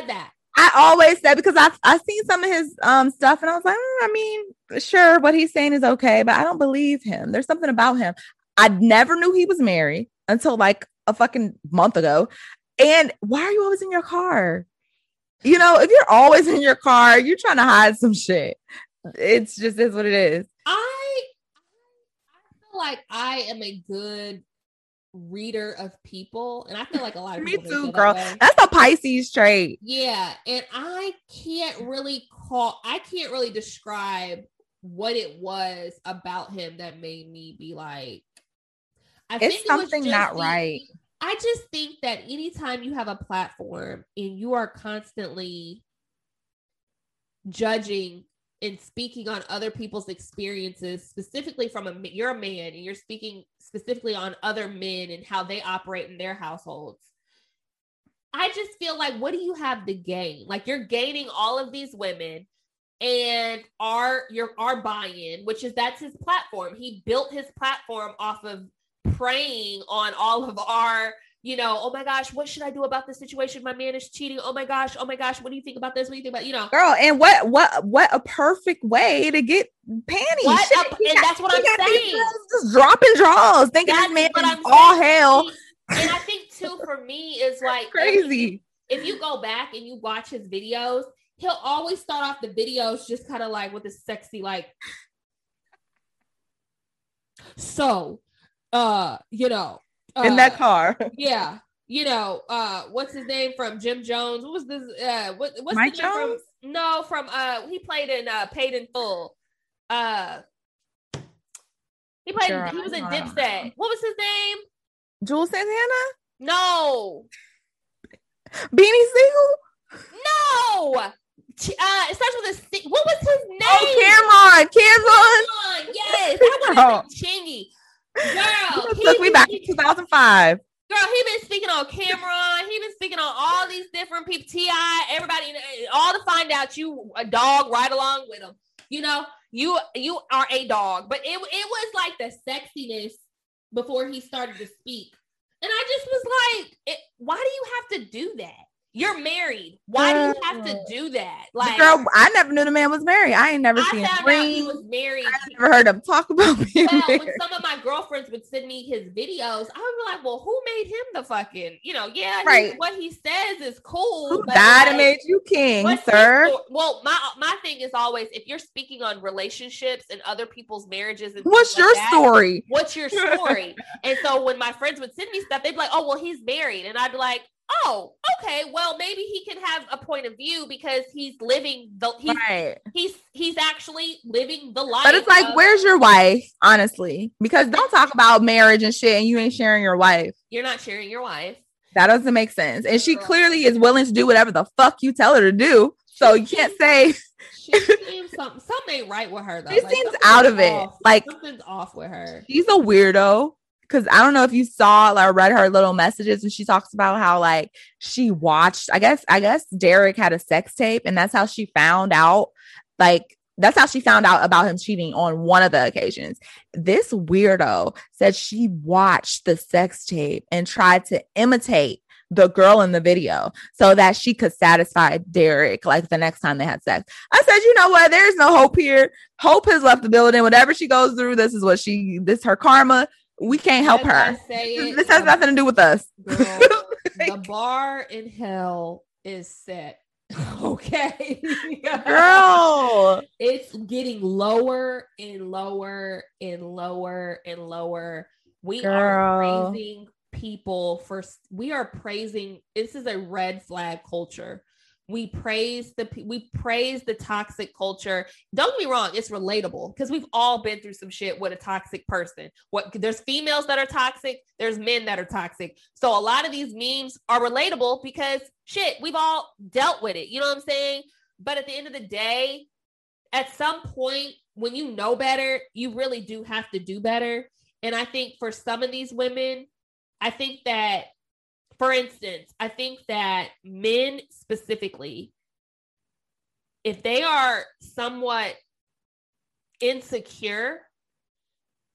B: I always said because I I seen some of his um stuff and I was like, mm, I mean, sure, what he's saying is okay, but I don't believe him. There's something about him. I never knew he was married until like a fucking month ago. And why are you always in your car? You know, if you're always in your car, you're trying to hide some shit. It's just is what it is.
A: I I feel like I am a good reader of people, and I feel like a lot of
B: me too, girl. That That's a Pisces trait.
A: Yeah, and I can't really call. I can't really describe what it was about him that made me be like.
B: I it's think something it not the, right.
A: I just think that anytime you have a platform and you are constantly judging and speaking on other people's experiences, specifically from a you're a man and you're speaking specifically on other men and how they operate in their households. I just feel like what do you have to gain? Like you're gaining all of these women and our your our buy-in, which is that's his platform. He built his platform off of preying on all of our you know, oh my gosh, what should I do about this situation? My man is cheating. Oh my gosh, oh my gosh, what do you think about this? What do you think about, you know,
B: girl? And what, what, what a perfect way to get panties.
A: What a, and got, that's what I'm saying.
B: Just dropping draws, thinking that's this man is all hell.
A: And I think too, for me, is like
B: crazy.
A: If, if you go back and you watch his videos, he'll always start off the videos just kind of like with this sexy, like, so, uh, you know,
B: in uh, that car.
A: Yeah. You know, uh, what's his name from Jim Jones? What was this? Uh, what, what's
B: Mike Jones?
A: From, no, from uh, he played in uh, Paid in Full. Uh, he played. Sure, he was in Dipset. What was his name?
B: Juelz Santana.
A: No.
B: Beanie Sigel.
A: No. Uh, it starts with a C. What was his name?
B: Oh, Cameron. Cameron.
A: Yes, that was oh. Chingy. Girl,
B: took me back to 2005.
A: Girl, he been speaking on Cam'ron. He been speaking on all these different people, T.I., everybody, all to find out you a dog right along with him. You know, you you are a dog, but it it was like the sexiness before he started to speak, and I just was like, it, why do you have to do that? You're married. Why do you have to do that? Like,
B: girl, I never knew the man was married. I ain't never I seen
A: found out he was married. I
B: never heard him talk about being well,
A: married. When some of my girlfriends would send me his videos, I would be like, "Well, who made him the fucking? You know, yeah, right. He, what he says is cool.
B: Who died like, made you king, sir?
A: Well, my my thing is always if you're speaking on relationships and other people's marriages, and
B: what's your
A: that,
B: story?
A: What's your story? and so when my friends would send me stuff, they'd be like, "Oh, well, he's married," and I'd be like oh, okay, well maybe he can have a point of view because he's living the he's
B: right.
A: he's he's actually living the life.
B: But it's like,
A: of-
B: where's your wife? Honestly, because don't talk about marriage and shit, and you ain't sharing your wife.
A: you're not sharing your wife.
B: That doesn't make sense. And she clearly is willing to do whatever the fuck you tell her to do. So you can't say
A: She seems something something ain't right with her though.
B: she
A: Like,
B: seems out of it. Like
A: something's off with her.
B: she's a weirdo. Cause I don't know if you saw or read her little messages and she talks about how like she watched, I guess, I guess Derrick had a sex tape and that's how she found out. Like that's how she found out about him cheating on one of the occasions. This weirdo said she watched the sex tape and tried to imitate the girl in the video so that she could satisfy Derrick like the next time they had sex. I said, you know what? There's no hope here. Hope has left the building. Whatever she goes through, this is what she this her karma. We can't help
A: As
B: her. This,
A: it,
B: this has nothing to do with us.
A: Girl, the bar in hell is set. Okay.
B: Girl.
A: It's getting lower and lower and lower and lower. We
B: Girl.
A: are praising people for we are praising this is a red flag culture. We praise the we praise the toxic culture. Don't get me wrong, it's relatable because we've all been through some shit with a toxic person. What there's females that are toxic, there's men that are toxic. So a lot of these memes are relatable because shit, we've all dealt with it. You know what I'm saying? But at the end of the day, at some point when you know better, you really do have to do better. And I think for some of these women, I think that, for instance, I think that men specifically, if they are somewhat insecure,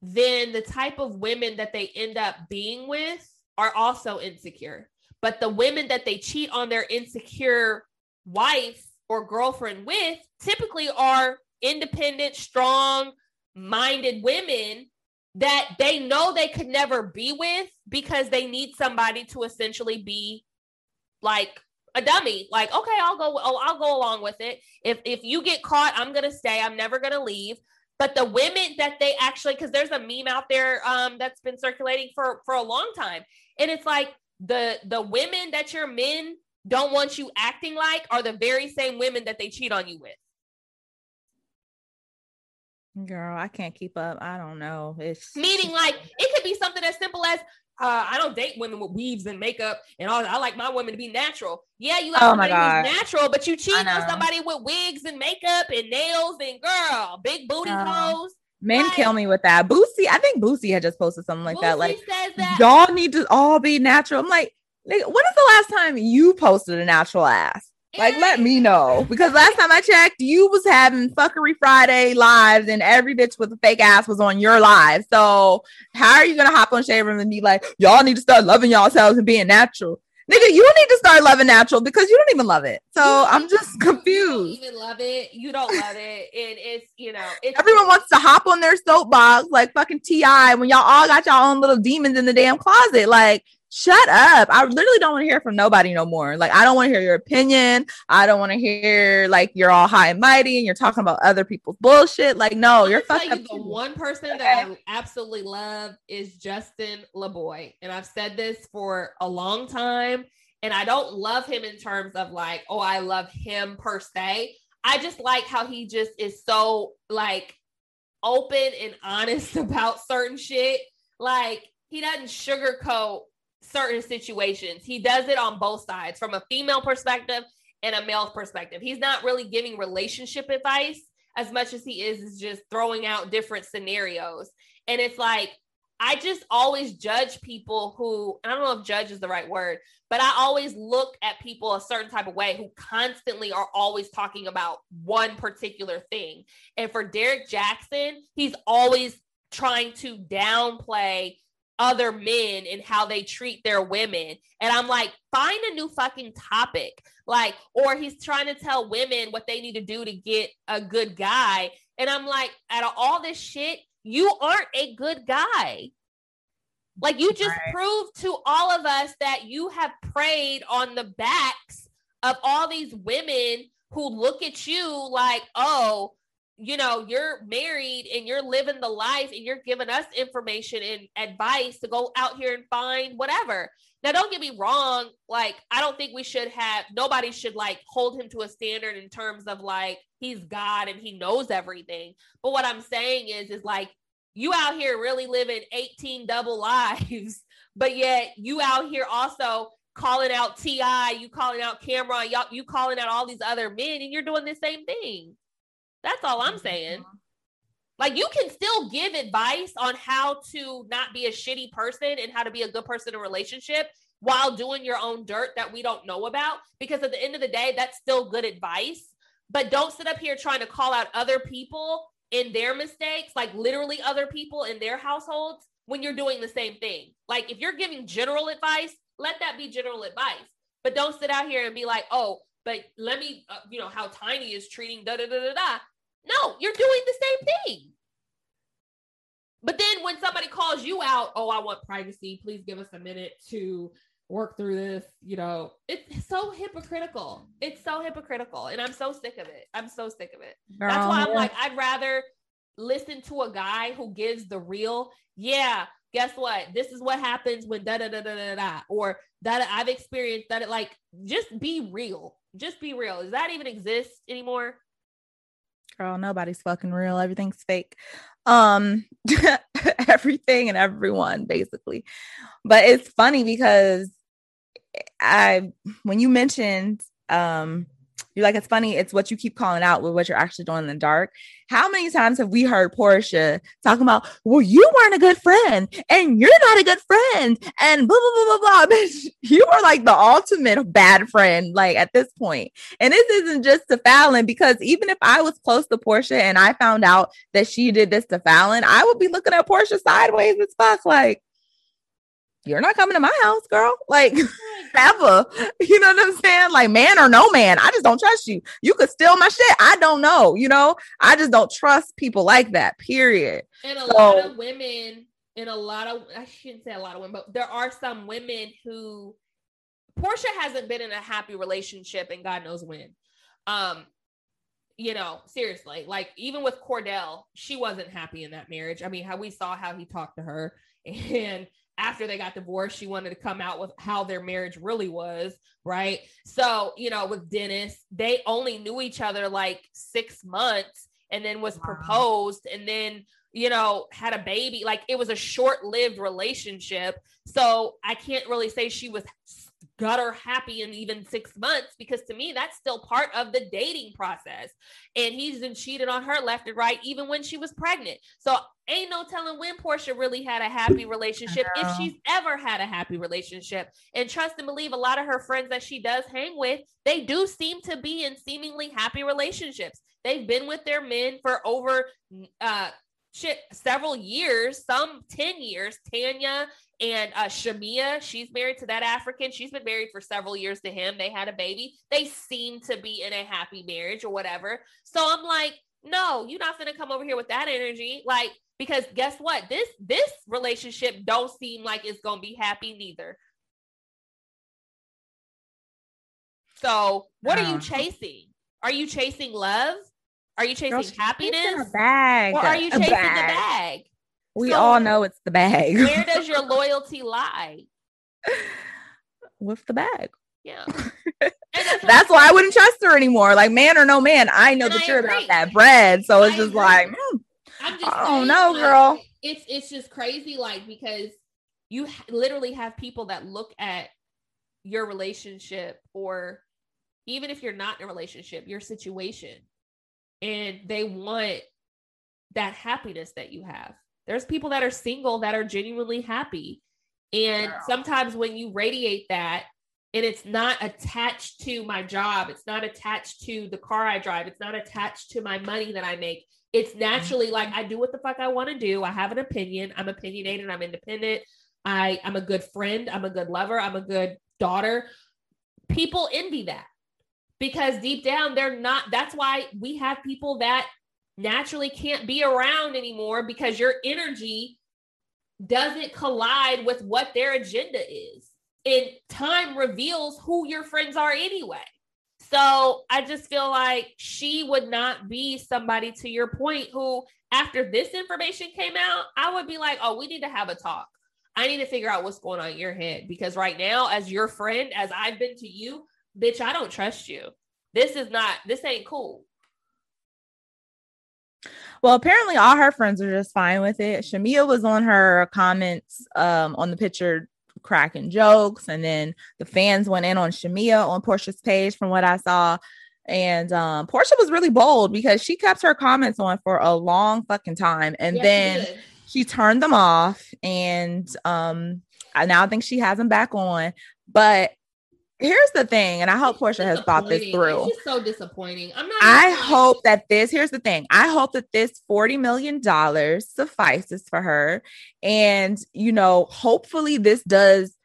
A: then the type of women that they end up being with are also insecure. But the women that they cheat on their insecure wife or girlfriend with typically are independent, strong minded women that they know they could never be with because they need somebody to essentially be like a dummy. Like okay i'll go oh, i'll go along with it. If if you get caught i'm gonna stay. I'm never gonna leave. But the women that they actually because there's a meme out there um that's been circulating for for a long time. And it's like the the women that your men don't want you acting like are the very same women that they cheat on you with
B: Girl, I can't keep up. I don't know. It's
A: Meaning, like, it could be something as simple as uh, I don't date women with weaves and makeup, and all. I like my women to be natural. Yeah, you like
B: Oh my
A: somebody who's natural, but you cheat on somebody with wigs and makeup and nails and girl, big booty
B: No.
A: hoes.
B: men
A: Right.
B: kill me with that. Boosie, I think Boosie had just posted something like that. Like
A: says that.
B: y'all need to all be natural. I'm like, nigga, when is the last time you posted a natural ass? Like, let me know because last time I checked, you was having fuckery Friday lives, and every bitch with a fake ass was on your live. So how are you gonna hop on Shade Room and be like, y'all need to start loving yourselves and being natural? Nigga, you need to start loving natural because you don't even love it. So
A: You
B: I'm just
A: You don't
B: confused.
A: even love it. You don't love it, and it's you know, it's
B: Everyone wants to hop on their soapbox like fucking T.I. when y'all all got y'all own little demons in the damn closet. Like, shut up. I literally don't want to hear from nobody no more. Like, I don't want to hear your opinion. I don't want to hear like you're all high and mighty and you're talking about other people's bullshit. Like, no, you're
A: gonna
B: fucked
A: tell
B: up.
A: you the one person that I absolutely love is Justin Laboy. And I've said this for a long time. And I don't love him in terms of like, oh, I love him per se. I just like how he just is so like open and honest about certain shit. Like he doesn't sugarcoat certain situations. He does it on both sides from a female perspective and a male perspective. He's not really giving relationship advice as much as he is is just throwing out different scenarios. And it's like I just always judge people who I don't know if judge is the right word, but I always look at people a certain type of way who constantly are always talking about one particular thing. And for Derrick Jaxn, he's always trying to downplay other men and how they treat their women. And I'm like, find a new fucking topic. Like, or he's trying to tell women what they need to do to get a good guy. And I'm like, out of all this shit, you aren't a good guy. Like, you just
B: Right.
A: proved to all of us that you have preyed on the backs of all these women who look at you like, oh, you know, you're married and you're living the life and you're giving us information and advice to go out here and find whatever. Now, don't get me wrong. Like, I don't think we should have, nobody should like hold him to a standard in terms of like, he's God and he knows everything. But what I'm saying is, is like, you out here really living 18 double lives, but yet you out here also calling out T.I., you calling out Cam'ron, y'all, you calling out all these other men, and you're doing the same thing. That's all I'm saying. Like you can still give advice on how to not be a shitty person and how to be a good person in a relationship while doing your own dirt that we don't know about. Because at the end of the day, that's still good advice. But don't sit up here trying to call out other people in their mistakes, like literally other people in their households, when you're doing the same thing. Like if you're giving general advice, let that be general advice. But don't sit out here and be like, oh, but let me, uh, you know, how Tiny is treating da da da da da. No, you're doing the same thing. But then when somebody calls you out, oh, I want privacy. Please give us a minute to work through this. You know, it's so hypocritical. It's so hypocritical. And I'm so sick of it. I'm so sick of it. Girl, That's why I'm yeah. like, I'd rather listen to a guy who gives the real, yeah, guess what? This is what happens when da da da da da da, or that I've experienced that. It like just be real. Just be real. Does that even exist anymore?
B: Girl, nobody's fucking real. Everything's fake. Um, everything and everyone basically. But it's funny because I, when you mentioned, um, you're like, it's funny. It's what you keep calling out with what you're actually doing in the dark. How many times have we heard Porsha talking about, well, you weren't a good friend and you're not a good friend and blah, blah, blah, blah, blah. Bitch, you are like the ultimate bad friend, like at this point. And this isn't just to Falynn because even if I was close to Porsha and I found out that she did this to Falynn, I would be looking at Porsha sideways as fuck. Like, you're not coming to my house, girl. Like, ever. You know what I'm saying? Like, man or no man, I just don't trust you. You could steal my shit. I don't know. You know, I just don't trust people like that, period.
A: And a so, lot of women, and a lot of, I shouldn't say a lot of women, but there are some women who, Porsha hasn't been in a happy relationship and God knows when. Um, you know, seriously, like even with Kordell, she wasn't happy in that marriage. I mean, how we saw how he talked to her and after they got divorced, she wanted to come out with how their marriage really was, right? So, you know, with Dennis, they only knew each other like six months and then was wow. proposed and then, you know, had a baby. Like it was a short lived relationship. So I can't really say she was got her happy in even six months because to me that's still part of the dating process. And he's been cheated on her left and right even when she was pregnant. So ain't no telling when porsha really had a happy relationship if she's ever had a happy relationship. And trust and believe a lot of her friends that she does hang with they do seem to be in seemingly happy relationships. They've been with their men for over uh shit several years, some 10 years. Tanya and uh, Shamea, she's married to that African. She's been married for several years to him. They had a baby. They seem to be in a happy marriage or whatever. So I'm like, no, you're not gonna come over here with that energy. Like, because guess what? This this relationship don't seem like it's gonna be happy neither. So what are you chasing? Are you chasing love? Are you chasing Girl, happiness?
B: bag.
A: Or are you chasing bag. the bag?
B: We so, all know it's the bag.
A: where does your loyalty lie?
B: With the bag.
A: Yeah.
B: that's, that's why I wouldn't trust her anymore. Like, man or no man, I know that I you're agree. about that bread. So it's I just agree. like, hmm, I'm just I don't know, like, girl.
A: It's it's just crazy, like because you literally have people that look at your relationship or even if you're not in a relationship, your situation, and they want that happiness that you have. There's people that are single that are genuinely happy. And sometimes when you radiate that and it's not attached to my job, it's not attached to the car I drive, it's not attached to my money that I make. It's naturally mm-hmm. like I do what the fuck I want to do. I have an opinion. I'm opinionated. I'm independent. I I'm a good friend. I'm a good lover. I'm a good daughter. People envy that because deep down they're not. That's why we have people that naturally can't be around anymore because your energy doesn't collide with what their agenda is. And time reveals who your friends are anyway. So I just feel like she would not be somebody to your point who, after this information came out, I would be like, oh, we need to have a talk. I need to figure out what's going on in your head because right now, as your friend, as I've been to you, bitch, I don't trust you. This is not, this ain't cool.
B: Well, apparently all her friends are just fine with it. Shamea was on her comments um, on the picture cracking jokes, and then the fans went in on Shamea on Porsha's page from what I saw. And um, Porsha was really bold because she kept her comments on for a long fucking time, and yes, then she turned them off. And um, I now think she has them back on. But here's the thing, and I hope Porsha has thought this through.
A: It's so disappointing. I'm not.
B: I hope that this. Here's the thing. I hope that this forty million dollars suffices for her, and you know, hopefully, this does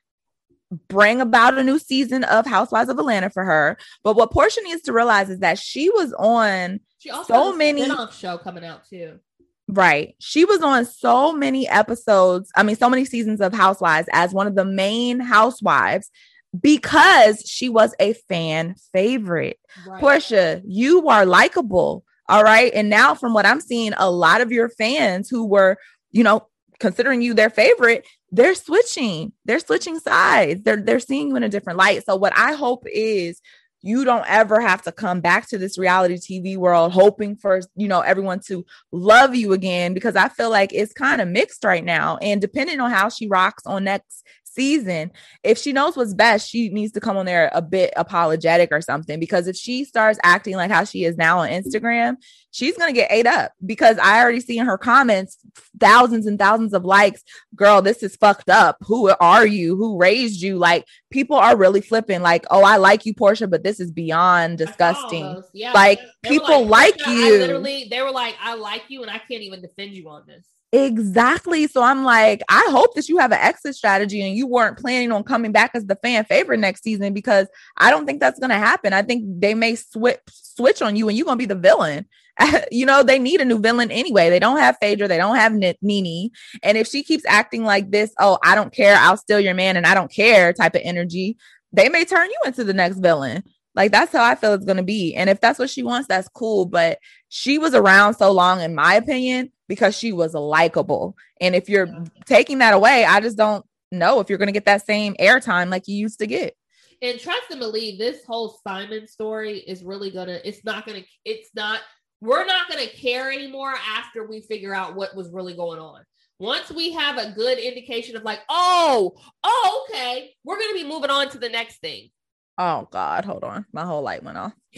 B: bring about a new season of Housewives of Atlanta for her. But what Porsha needs to realize is that she was on
A: she also so many show coming out too.
B: Right. She was on so many episodes, I mean, so many seasons of Housewives as one of the main housewives because she was a fan favorite. Right. Porsha, you are likable. All right. And now, from what I'm seeing, a lot of your fans who were, you know, considering you their favorite, they're switching. They're switching sides. They're they're seeing you in a different light. So what I hope is you don't ever have to come back to this reality TV world hoping for, you know, everyone to love you again because I feel like it's kind of mixed right now. And depending on how she rocks on next season, if she knows what's best, she needs to come on there a bit apologetic or something. Because if she starts acting like how she is now on Instagram, she's gonna get ate up. Because I already see in her comments thousands and thousands of likes. Girl, this is fucked up. Who are you? Who raised you? Like people are really flipping. Like, oh, I like you, Porsha, but this is beyond disgusting. Yeah, like people like, like you.
A: literally, they were like, I like you, and I can't even defend you on this.
B: Exactly. So I'm like, I hope that you have an exit strategy and you weren't planning on coming back as the fan favorite next season because I don't think that's going to happen. I think they may switch switch on you and you're going to be the villain. you know, they need a new villain anyway. They don't have Phaedra, they don't have N- Nene. And if she keeps acting like this, oh, I don't care, I'll steal your man and I don't care type of energy, they may turn you into the next villain. Like that's how I feel it's going to be. And if that's what she wants, that's cool. But she was around so long, in my opinion, because she was likable. And if you're taking that away, I just don't know if you're going to get that same airtime like you used to get.
A: And trust and believe this whole Simon story is really going to, it's not going to, it's not, we're not going to care anymore after we figure out what was really going on. Once we have a good indication of like, oh, oh, okay, we're going to be moving on to the next thing
B: Oh God, hold on. My whole light went off.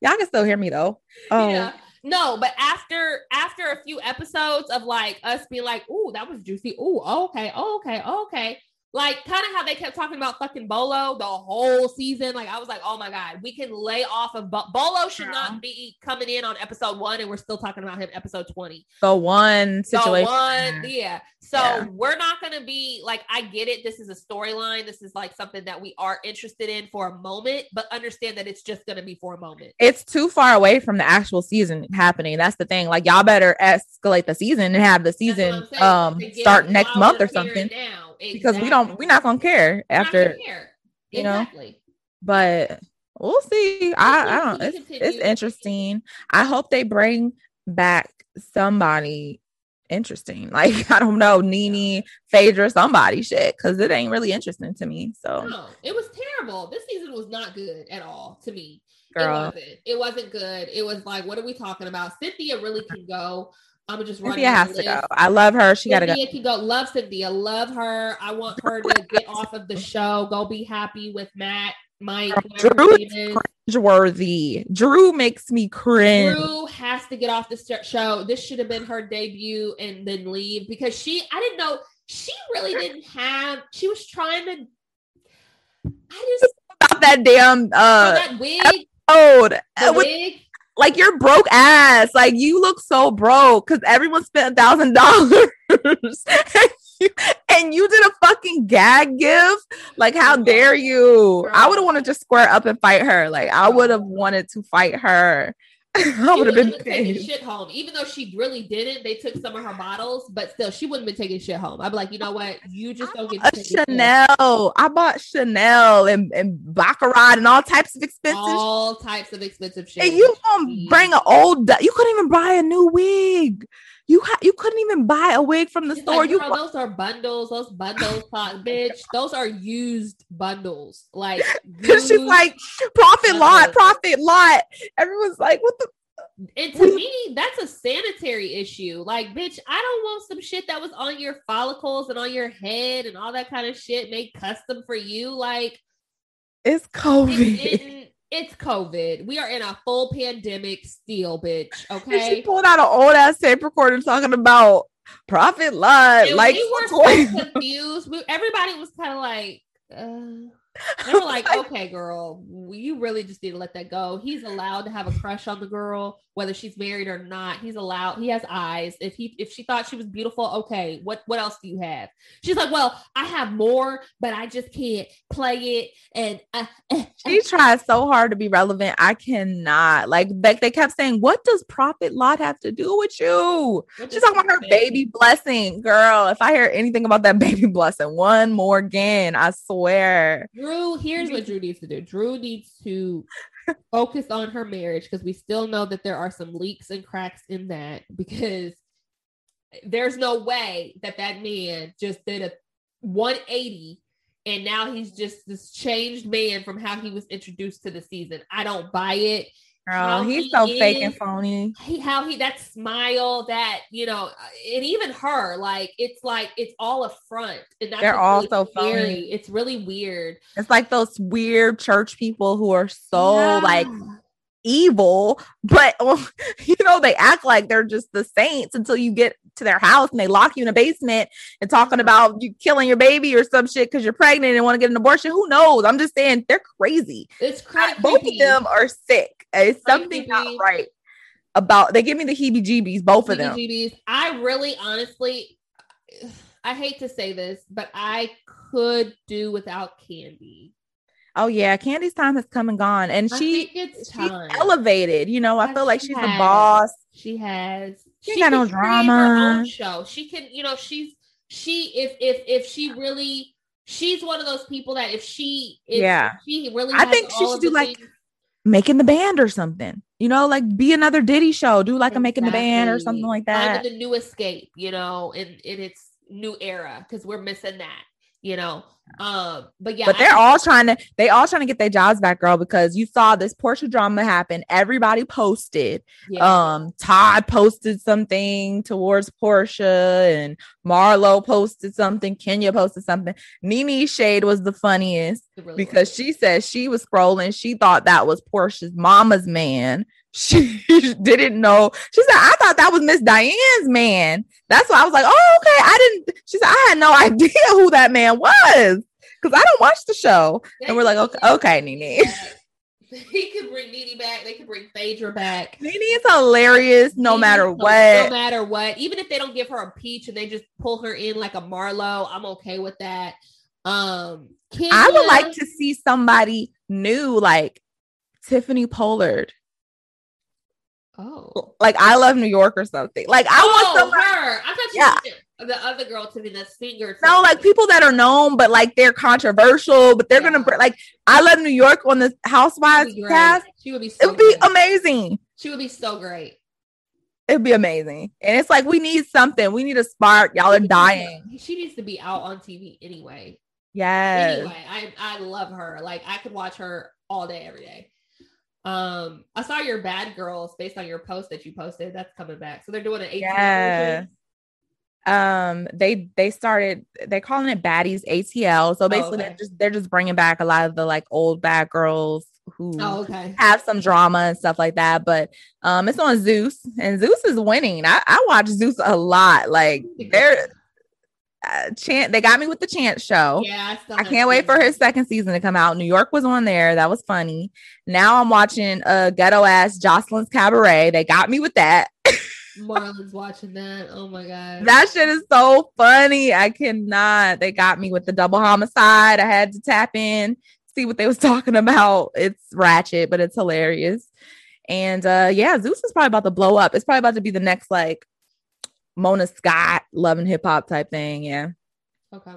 B: Y'all can still hear me though.
A: Oh yeah. No, but after after a few episodes of like us being like, "Ooh, that was juicy. Ooh, okay, okay, okay," like kind of how they kept talking about fucking Bolo the whole season. Like I was like, oh my god, we can lay off of Bo- Bolo should yeah. not be coming in on episode one, and we're still talking about him episode twenty.
B: The one situation, the
A: one, yeah. So yeah. we're not gonna be like, I get it. This is a storyline. This is like something that we are interested in for a moment, but understand that it's just gonna be for a moment.
B: It's too far away from the actual season happening. That's the thing. Like y'all better escalate the season and have the season um start next month or something. Now exactly. because we don't we're not gonna care after care. you exactly. know but we'll see. I, I don't it's, it's interesting. I hope they bring back somebody interesting. Like i don't know nene phaedra somebody shit because it ain't really interesting to me so.
A: No it was terrible. This season was not good at all to me. Girl. it wasn't. It wasn't good. It was like what are we talking about? Cynthia really can go I'm just running.
B: Cynthia has to go. I love her. She got to go.
A: Can go. Love Cynthia. Love her. I want her to get off of the show. Go be happy with Matt, Mike.
B: Drew is cringeworthy. Drew makes me cringe.
A: Drew has to get off the show. This should have been her debut and then leave because she. I didn't know she really didn't have. She was trying to. I just
B: about that damn uh
A: that wig.
B: Episode. The wig like you're broke ass. Like you look so broke because everyone spent a thousand dollars and you did a fucking gag give. Like, how dare you? I would have wanted to square up and fight her. Like, I would have wanted to fight her. I would have been
A: taking shit home, even though she really didn't. They took some of her bottles, but still, she wouldn't have been taking shit home. I'd be like, you know what? You just don't get to take your shit.
B: Chanel. I bought Chanel and, and Baccarat and all types of expensive
A: all types of expensive shit.
B: And you gonna mm-hmm. bring an old? You couldn't even buy a new wig. You ha- you couldn't even buy a wig from the
A: It's
B: store.
A: like,
B: you
A: girl, those are bundles. Those bundles, fuck, bitch. Those are used bundles. Like
B: she's like profit lot, profit lot. Everyone's like, what the?
A: and to me, that's a sanitary issue. Like, bitch, I don't want some shit that was on your follicles and on your head and all that kind of shit made custom for you. Like,
B: It's COVID.
A: didn't. It's COVID. We are in a full pandemic still, bitch. Okay.
B: she pulled out an old ass tape recorder talking about profit lot, like
A: we were so confused. We, everybody was kind of like, uh, they were like, okay, girl, you really just need to let that go. He's allowed to have a crush on the girl, whether she's married or not. He's allowed. He has eyes. If he if she thought she was beautiful, okay. What what else do you have? She's like, well, I have more, but I just can't play it. And uh,
B: She tries so hard to be relevant. I cannot. Like, Beck, they kept saying, "What does Prophet lot have to do with you?"
A: what
B: She's talking about her baby blessing, girl. If I hear anything about that baby blessing one more again, I swear.
A: Drew, here's what Drew needs to do. Drew needs to focus on her marriage because we still know that there are some leaks and cracks in that because there's no way that that man just did a 180 and now he's just this changed man from how he was introduced to the season. I don't buy it.
B: Girl, he's
A: he
B: so fake and phony.
A: He, how he that smile, that you know, uh, and even her, like it's like it's all a front, and that's
B: They're all
A: really
B: so phony.
A: scary. It's really weird.
B: It's like those weird church people who are so
A: Yeah.
B: like evil, but oh, you know, they act like they're just the saints until you get to their house and they lock you in a basement and talking about you killing your baby or some shit because you're pregnant and want to get an abortion. Who knows? I'm just saying they're crazy.
A: It's crazy.
B: Both of them are sick. It's something not right about they give me the heebie jeebies, both of them.
A: I really, honestly, I hate to say this, but I could do without Kandi.
B: Oh yeah, Kandi's time has come and gone. And she
A: it's
B: she's elevated. You know, I feel like
A: she
B: she's a
A: has.
B: boss.
A: She has.
B: She ain't got no
A: can create her own
B: drama.
A: show. She can, you know, she's she if if if she really she's one of those people that if she if
B: Yeah.
A: she really
B: I think she should do like
A: things-
B: making the band or something. You know, like be another Diddy show. Do like a making the band or something like
A: Finding
B: that.
A: the new escape, you know, in in its new era because we're missing that, you know. Um, but yeah,
B: but they're
A: think-
B: all trying to they all trying to get their jobs back, girl, because you saw this Porsha drama happen. Everybody posted.
A: yeah.
B: Um, Todd posted something towards Porsha, and Marlo posted something. Kenya posted something. Nene Shade was the funniest.
A: Really
B: because
A: was.
B: she said she was scrolling. She thought that was Porsha's mama's man. She didn't know. She said, I thought that was Miss Diane's man. That's why I was like, oh, okay. I didn't. She said, I had no idea who that man was because I don't watch the show.
A: They
B: And we're like, okay, okay,
A: Nene. He could bring Nene back. They could bring Phaedra back.
B: Nene is hilarious no
A: Nene,
B: matter what.
A: No matter what. Even if they don't give her a peach and they just pull her in like a Marlo, I'm okay with that. Um,
B: I would like to see somebody new like Tiffany Pollard.
A: Oh,
B: Like I love New York or something. Like I
A: oh,
B: want somebody.
A: her. I thought you
B: Yeah.
A: the other girl to be the singer.
B: No, like people that are known, but like they're controversial, but they're gonna
A: Yeah.
B: like. I love New York on the Housewives
A: She would be
B: cast.
A: She would be
B: It would be amazing.
A: She would be so great.
B: It'd be amazing. And it's like we need something. We need a spark. Y'all are dying.
A: She needs to be out on TV anyway.
B: Yes.
A: Anyway, I I love her. Like I could watch her all day, every day. Um, I saw your Bad Girls based on your post that you posted. That's coming back. So they're doing an 18
B: Yeah.
A: version.
B: Um, they they started they're calling it Baddies ATL. So basically
A: Oh, okay.
B: they're just they're just bringing back a lot of the like old bad girls who
A: Oh, okay.
B: have some drama and stuff like that. But um, it's on Zeus, and Zeus is winning. I, I watch Zeus a lot. Like they're uh, chant. They got me with the chant show.
A: Yeah, I, still
B: I can't wait for his second season to come out. New York was on there. That was funny. Now I'm watching uh ghetto ass Joseline's Cabaret. They got me with that.
A: Marlon's watching that. Oh my god.
B: That shit is so funny. I cannot. They got me with the double homicide. I had to tap in, see what they was talking about. It's ratchet, but it's hilarious. And uh yeah, Zeus is probably about to blow up. It's probably about to be the next like Mona Scott, love and hip hop type thing. Yeah.
A: Okay.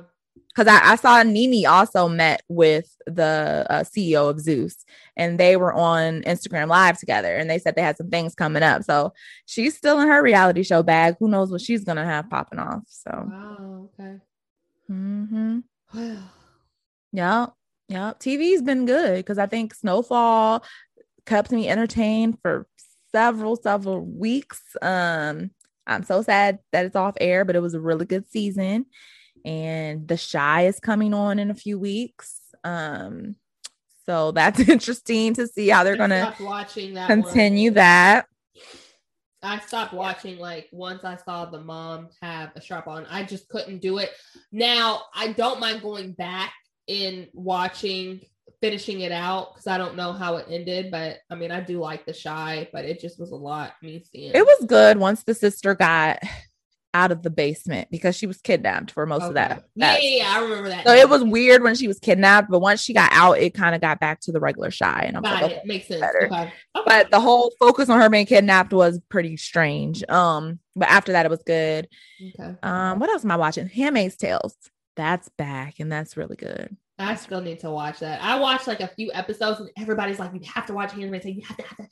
B: Because I, I saw Nene also met with the uh, CEO of Zeus and they were on Instagram Live together and they said they had some things coming up. So she's still in her reality show bag. Who knows what she's going to have popping off. So,
A: Wow. Okay.
B: hmm yeah. Yeah. TV's been good because I think Snowfall kept me entertained for several, several weeks. Um, I'm so sad that it's off air, but it was a really good season. And The Chi is coming on in a few weeks. Um, so that's interesting to see how they're gonna
A: stopped watching that one.
B: continue that.
A: I stopped watching like once I saw the mom have a strap on. I just couldn't do it. Now I don't mind going back in watching, finishing it out because I don't know how it ended. But I mean, I do like the Chi, but it just was a lot me seeing.
B: It was good once the sister got out of the basement because she was kidnapped for most of
A: Okay.
B: that.
A: Yeah,
B: that-
A: yeah, yeah, I remember that.
B: So it was weird when she was kidnapped, but once she got out, it kind of got back to the regular Chi. And I'm
A: Got
B: like,
A: it.
B: okay.
A: Makes sense. Okay. Okay.
B: But the whole focus on her being kidnapped was pretty strange. Um, but after that, it was good.
A: okay.
B: Um, what else am I watching? Handmaid's Tales. That's back, and that's really good.
A: I still need to watch that. I watched like a few episodes, and everybody's like, "You have to watch Handmaid's Tale. You have to, have to."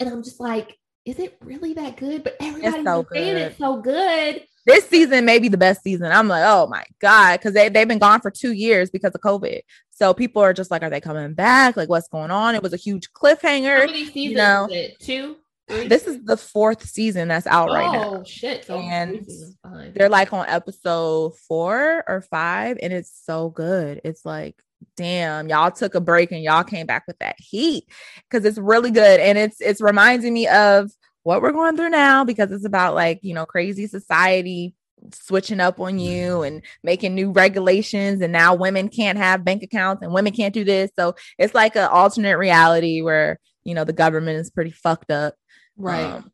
A: And I'm just like, "Is it really that good?" But everybody's
B: so
A: saying it's so good.
B: This season may be the best season. I'm like, oh my god, because they they've been gone for two years because of COVID. So people are just like, are they coming back? Like, what's going on? It was a huge
A: How
B: cliffhanger.
A: many seasons
B: know,
A: is it? Two. Three?
B: This is the fourth season that's out
A: oh
B: right now.
A: Oh shit! So
B: And
A: three seasons behind.
B: They're like on episode four or five, and it's so good. It's like, damn, y'all took a break and y'all came back with that heat because it's really good, and it's it's reminding me of what we're going through now because it's about like you know crazy society switching up on you and making new regulations and now women can't have bank accounts and women can't do this so it's like an alternate reality where you know the government is pretty fucked up
A: right.
B: um,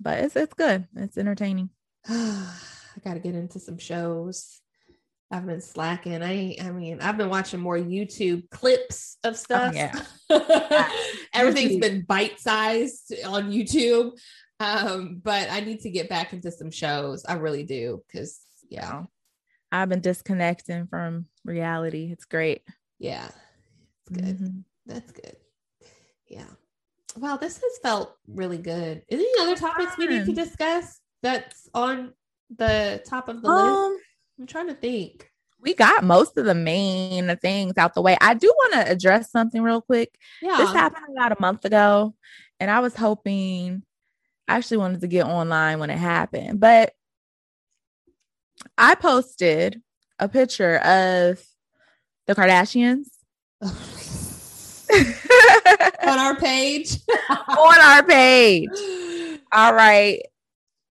B: but it's it's good it's entertaining
A: I gotta get into some shows. I've been slacking. I I mean, I've been watching more YouTube clips of stuff.
B: yeah.
A: Everything's been bite-sized on YouTube. Um, but I need to get back into some shows. I really do, because yeah,
B: I've been disconnecting from reality. It's great.
A: yeah. It's good.
B: Mhm.
A: That's good. Yeah. Wow, this has felt really good. Is there any other topics we need to discuss that's on the top of the list?
B: Um,
A: I'm trying to think.
B: we got most of the main things out the way. I do want to address something real quick.
A: Yeah.
B: This happened about a month ago, and I was hoping I actually wanted to get online when it happened, but I posted a picture of the Kardashians
A: on our page.
B: on our page. All right.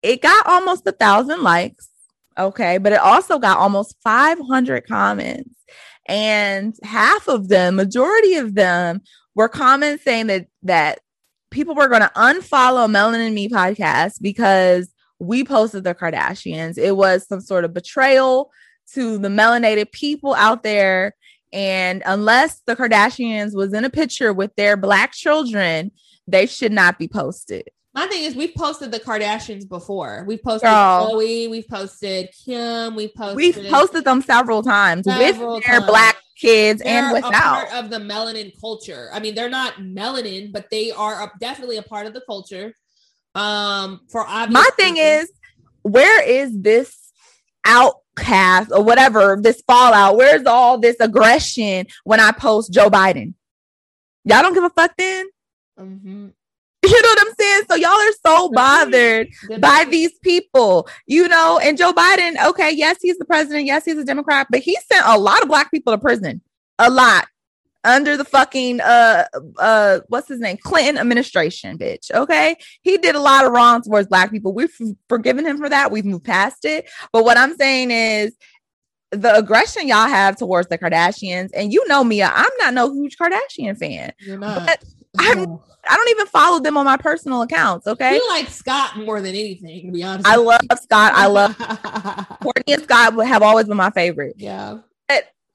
B: It got almost a thousand likes. Okay. But it also got almost 500 comments. And half of them, majority of them, were comments saying that that people were going to unfollow Melanin and Me podcast because we posted the Kardashians. It was some sort of betrayal to the melanated people out there. And unless the Kardashians was in a picture with their black children, they should not be posted.
A: My thing is, we've posted the Kardashians before. We've posted
B: Girl.
A: Khloe, we've posted Kim, we've posted.
B: We've posted them several times
A: Several
B: with their
A: times.
B: black kids
A: They're
B: and without.
A: part of the melanin culture. I mean, they're not melanin, but they are a, definitely a part of the culture. Um, for obvious
B: My thing
A: reasons.
B: is, where is this outcast or whatever, this fallout? Where's all this aggression when I post Joe Biden? Y'all don't give a fuck then?
A: Mm-hmm.
B: You know what I'm saying? So y'all are so bothered by these people, you know. And Joe Biden, okay, yes, he's the president, yes, he's a Democrat, but he sent a lot of black people to prison, a lot under the fucking uh uh what's his name Clinton administration, bitch. Okay, he did a lot of wrong towards black people. We've forgiven him for that. We've moved past it. But what I'm saying is. The aggression y'all have towards the Kardashians, and you know me, I'm not no huge Kardashian fan.
A: You're not.
B: I'm- I don't even follow them on my personal accounts. Okay,
A: You like Scott more than anything, to be honest.
B: I love Scott. I love Kourtney and Scott have always been my favorite.
A: yeah.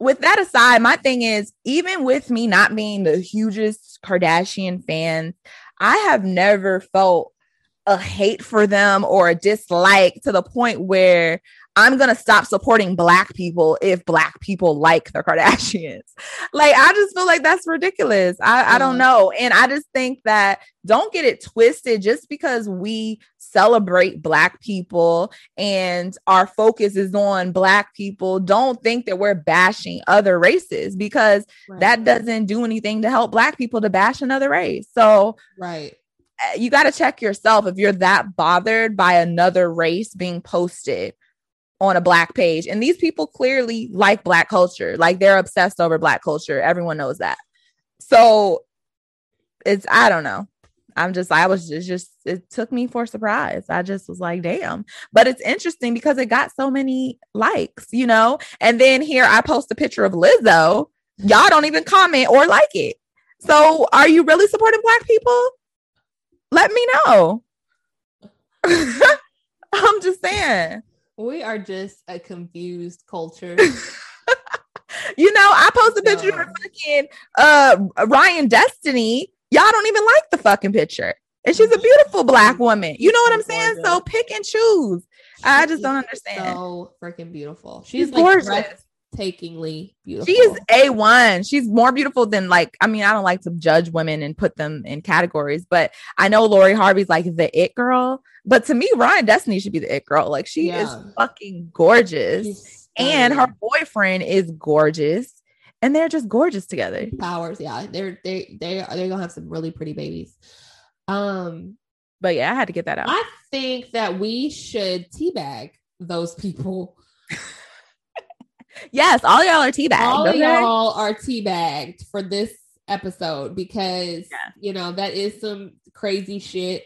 B: With that aside, my thing is, even with me not being the hugest Kardashian fan, I have never felt a hate for them or a dislike to the point where I'm gonna stop supporting black people if black people like the Kardashians. Like, I just feel like that's ridiculous. I, I don't mm. know. And I just think that don't get it twisted just because we celebrate black people and our focus is on black people. Don't think that we're bashing other races because right. that doesn't do anything to help black people to bash another race. So,
A: right
B: eh, you got to check yourself if you're that bothered by another race being posted on a black page. And these people clearly like black culture. Like they're obsessed over black culture. Everyone knows that. So it's I don't know. I'm just I was just, just it took me for surprise. I just was like, damn. But it's interesting because it got so many likes, you know? And then here I post a picture of Lizzo. Y'all don't even comment or like it. So are you really supporting black people? Let me know. I'm just saying.
A: We are just a confused culture.
B: you know, I post a picture of fucking uh Ryan Destiny. Y'all don't even like the fucking picture. And she's a beautiful black woman. You know what I'm saying? So pick and choose. I just don't understand.
A: So freaking beautiful. She's, she's like gorgeous breathtakingly beautiful.
B: She is A1. She's more beautiful than like, I mean, I don't like to judge women and put them in categories, but I know Lori Harvey's like the it girl. But to me, Ryan Destiny should be the it girl. Like she yeah. is fucking gorgeous. And her boyfriend is gorgeous. And they're just gorgeous together.
A: Powers, yeah. They're they they are they're gonna have some really pretty babies. Um
B: but yeah, I had to get that out.
A: I think that we should teabag those people
B: yes, all y'all are teabagged.
A: All okay? y'all are teabagged for this episode because yeah. you know that is some crazy shit.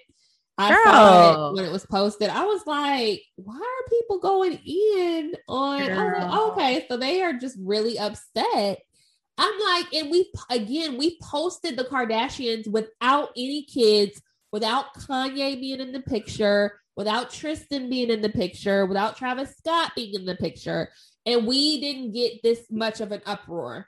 A: I Girl. saw it when it was posted. I was like, why are people going in on like, okay, so they are just really upset. I'm like, and we again we posted the Kardashians without any kids, without Kanye being in the picture, without Tristan being in the picture, without Travis Scott being in the picture and we didn't get this much of an uproar,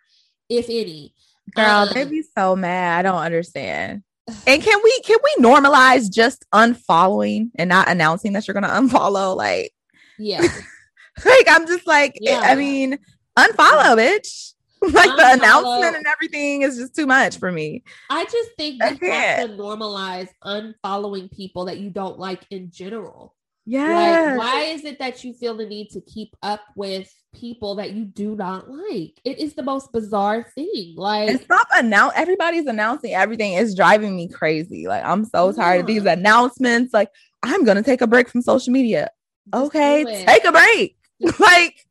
A: if any.
B: Girl, um, they'd be so mad. I don't understand. And can we can we normalize just unfollowing and not announcing that you're gonna unfollow? Like,
A: yeah,
B: like I'm just like, yeah. I mean, unfollow, bitch. Like the announcement and everything is just too much for me.
A: I just think we have to normalize unfollowing people that you don't like in general.
B: Yeah.
A: Like, why is it that you feel the need to keep up with people that you do not like? It is the most bizarre thing. Like,
B: and stop announce. Everybody's announcing everything. It's driving me crazy. Like, I'm so tired yeah. of these announcements. Like, I'm gonna take a break from social media. Just okay, take a break. like,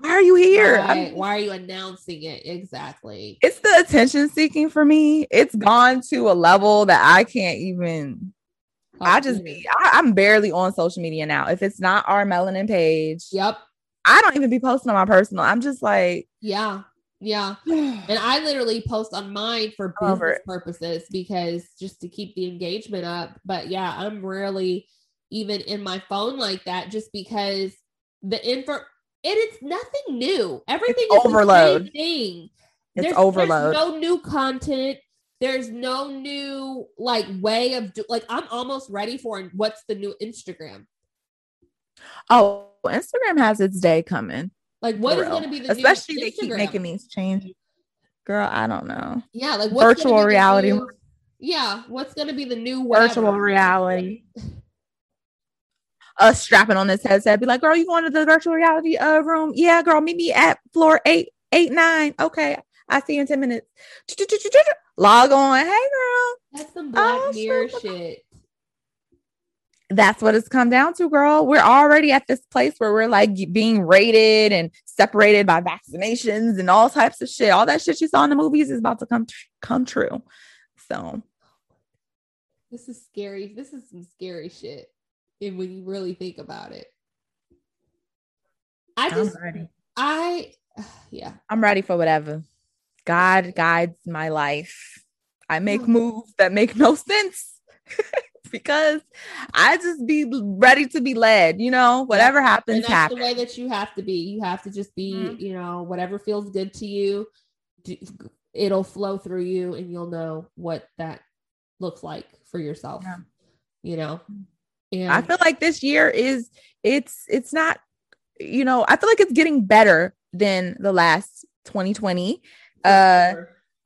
B: why are you here?
A: Why, why are you announcing it exactly?
B: It's the attention seeking for me. It's gone to a level that I can't even I just be, I, am barely on social media now. If it's not our melanin page,
A: yep.
B: I don't even be posting on my personal. I'm just like,
A: yeah, yeah. and I literally post on mine for business purposes because just to keep the engagement up. But yeah, I'm rarely even in my phone like that just because the info it's nothing new. Everything it's is overload. the same thing.
B: It's there's, overload.
A: There's no new content there's no new like way of do- like I'm almost ready for what's the new Instagram.
B: Oh, Instagram has its day coming.
A: Like what is going to be the
B: especially they keep making these changes. Girl, I don't know.
A: Yeah, like
B: virtual reality.
A: New, yeah, what's going to be the new
B: whatever? virtual reality? Us strapping on this headset, be like, "Girl, you going to the virtual reality uh, room? Yeah, girl, meet me at floor eight, eight, nine. Okay, I see you in ten minutes." log on. Hey, girl.
A: That's some Black oh, Mirror shit.
B: That's what it's come down to, girl. We're already at this place where we're like being rated and separated by vaccinations and all types of shit. All that shit you saw in the movies is about to come come true. So,
A: this is scary. This is some scary shit. And when you really think about it, I just, I, yeah,
B: I'm ready for whatever. God guides my life. I make mm. moves that make no sense because I just be ready to be led, you know, whatever happens,
A: that's
B: happens.
A: the way that you have to be. You have to just be, mm-hmm. you know, whatever feels good to you, it'll flow through you and you'll know what that looks like for yourself.
B: Yeah.
A: You know, and
B: I feel like this year is it's it's not you know, I feel like it's getting better than the last 2020. Uh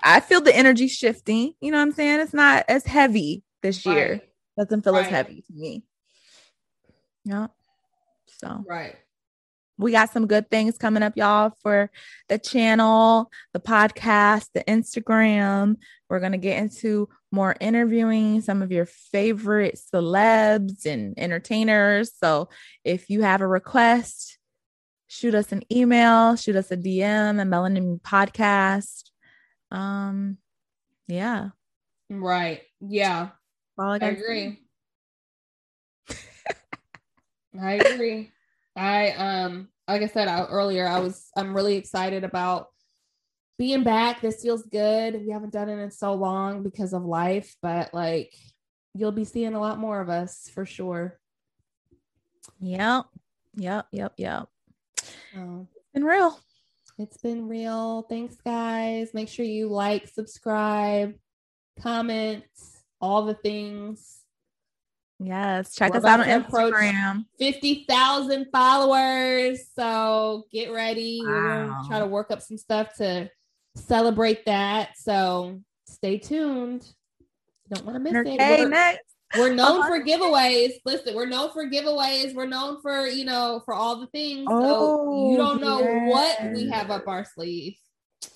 B: I feel the energy shifting, you know what I'm saying? It's not as heavy this year.
A: Right.
B: Doesn't feel as heavy to me. Yeah. So
A: right.
B: we got some good things coming up, y'all, for the channel, the podcast, the Instagram. We're going to get into more interviewing some of your favorite celebs and entertainers. So if you have a request, shoot us an email, shoot us a DM, a Melanin podcast. Um, yeah.
A: Right. Yeah.
B: I
A: I agree. I agree. I um like I said I, earlier, I was I'm really excited about being back. This feels good. We haven't done it in so long because of life, but like you'll be seeing a lot more of us for sure.
B: Yep. Yep. Yep. Yep.
A: So
B: Been real.
A: it's been real. Thanks, guys. Make sure you like, subscribe, comment, all the things.
B: Yes. Check
A: We're
B: us out on
A: about to approach-
B: Instagram.
A: 50,000 followers. So get ready.
B: Wow.
A: We're gonna try to work up some stuff to celebrate that. So stay tuned. Don't want to miss it.
B: Okay,
A: We're,
B: next.
A: we're known
B: Uh-huh.
A: for giveaways. Listen, we're known for giveaways. We're known for, you know, for all the things. so
B: Oh,
A: you don't know what we have up our sleeve.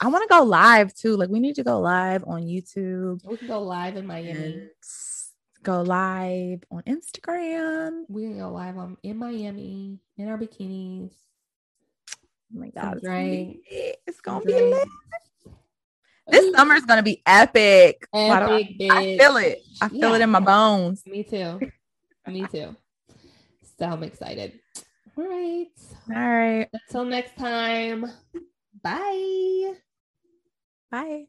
B: I want to go live too. Like we need to go live on YouTube
A: We can go live in Miami.
B: go live on Instagram.
A: We can go live on in Miami in our bikinis.
B: Oh my god, it's gonna be It's gonna be lit. This summer is gonna be epic. Do I-
A: Epic,
B: I feel it. I feel it in my bones.
A: Me too. Me too. So I'm excited. All right.
B: All right.
A: Until next time. Bye.
B: Bye.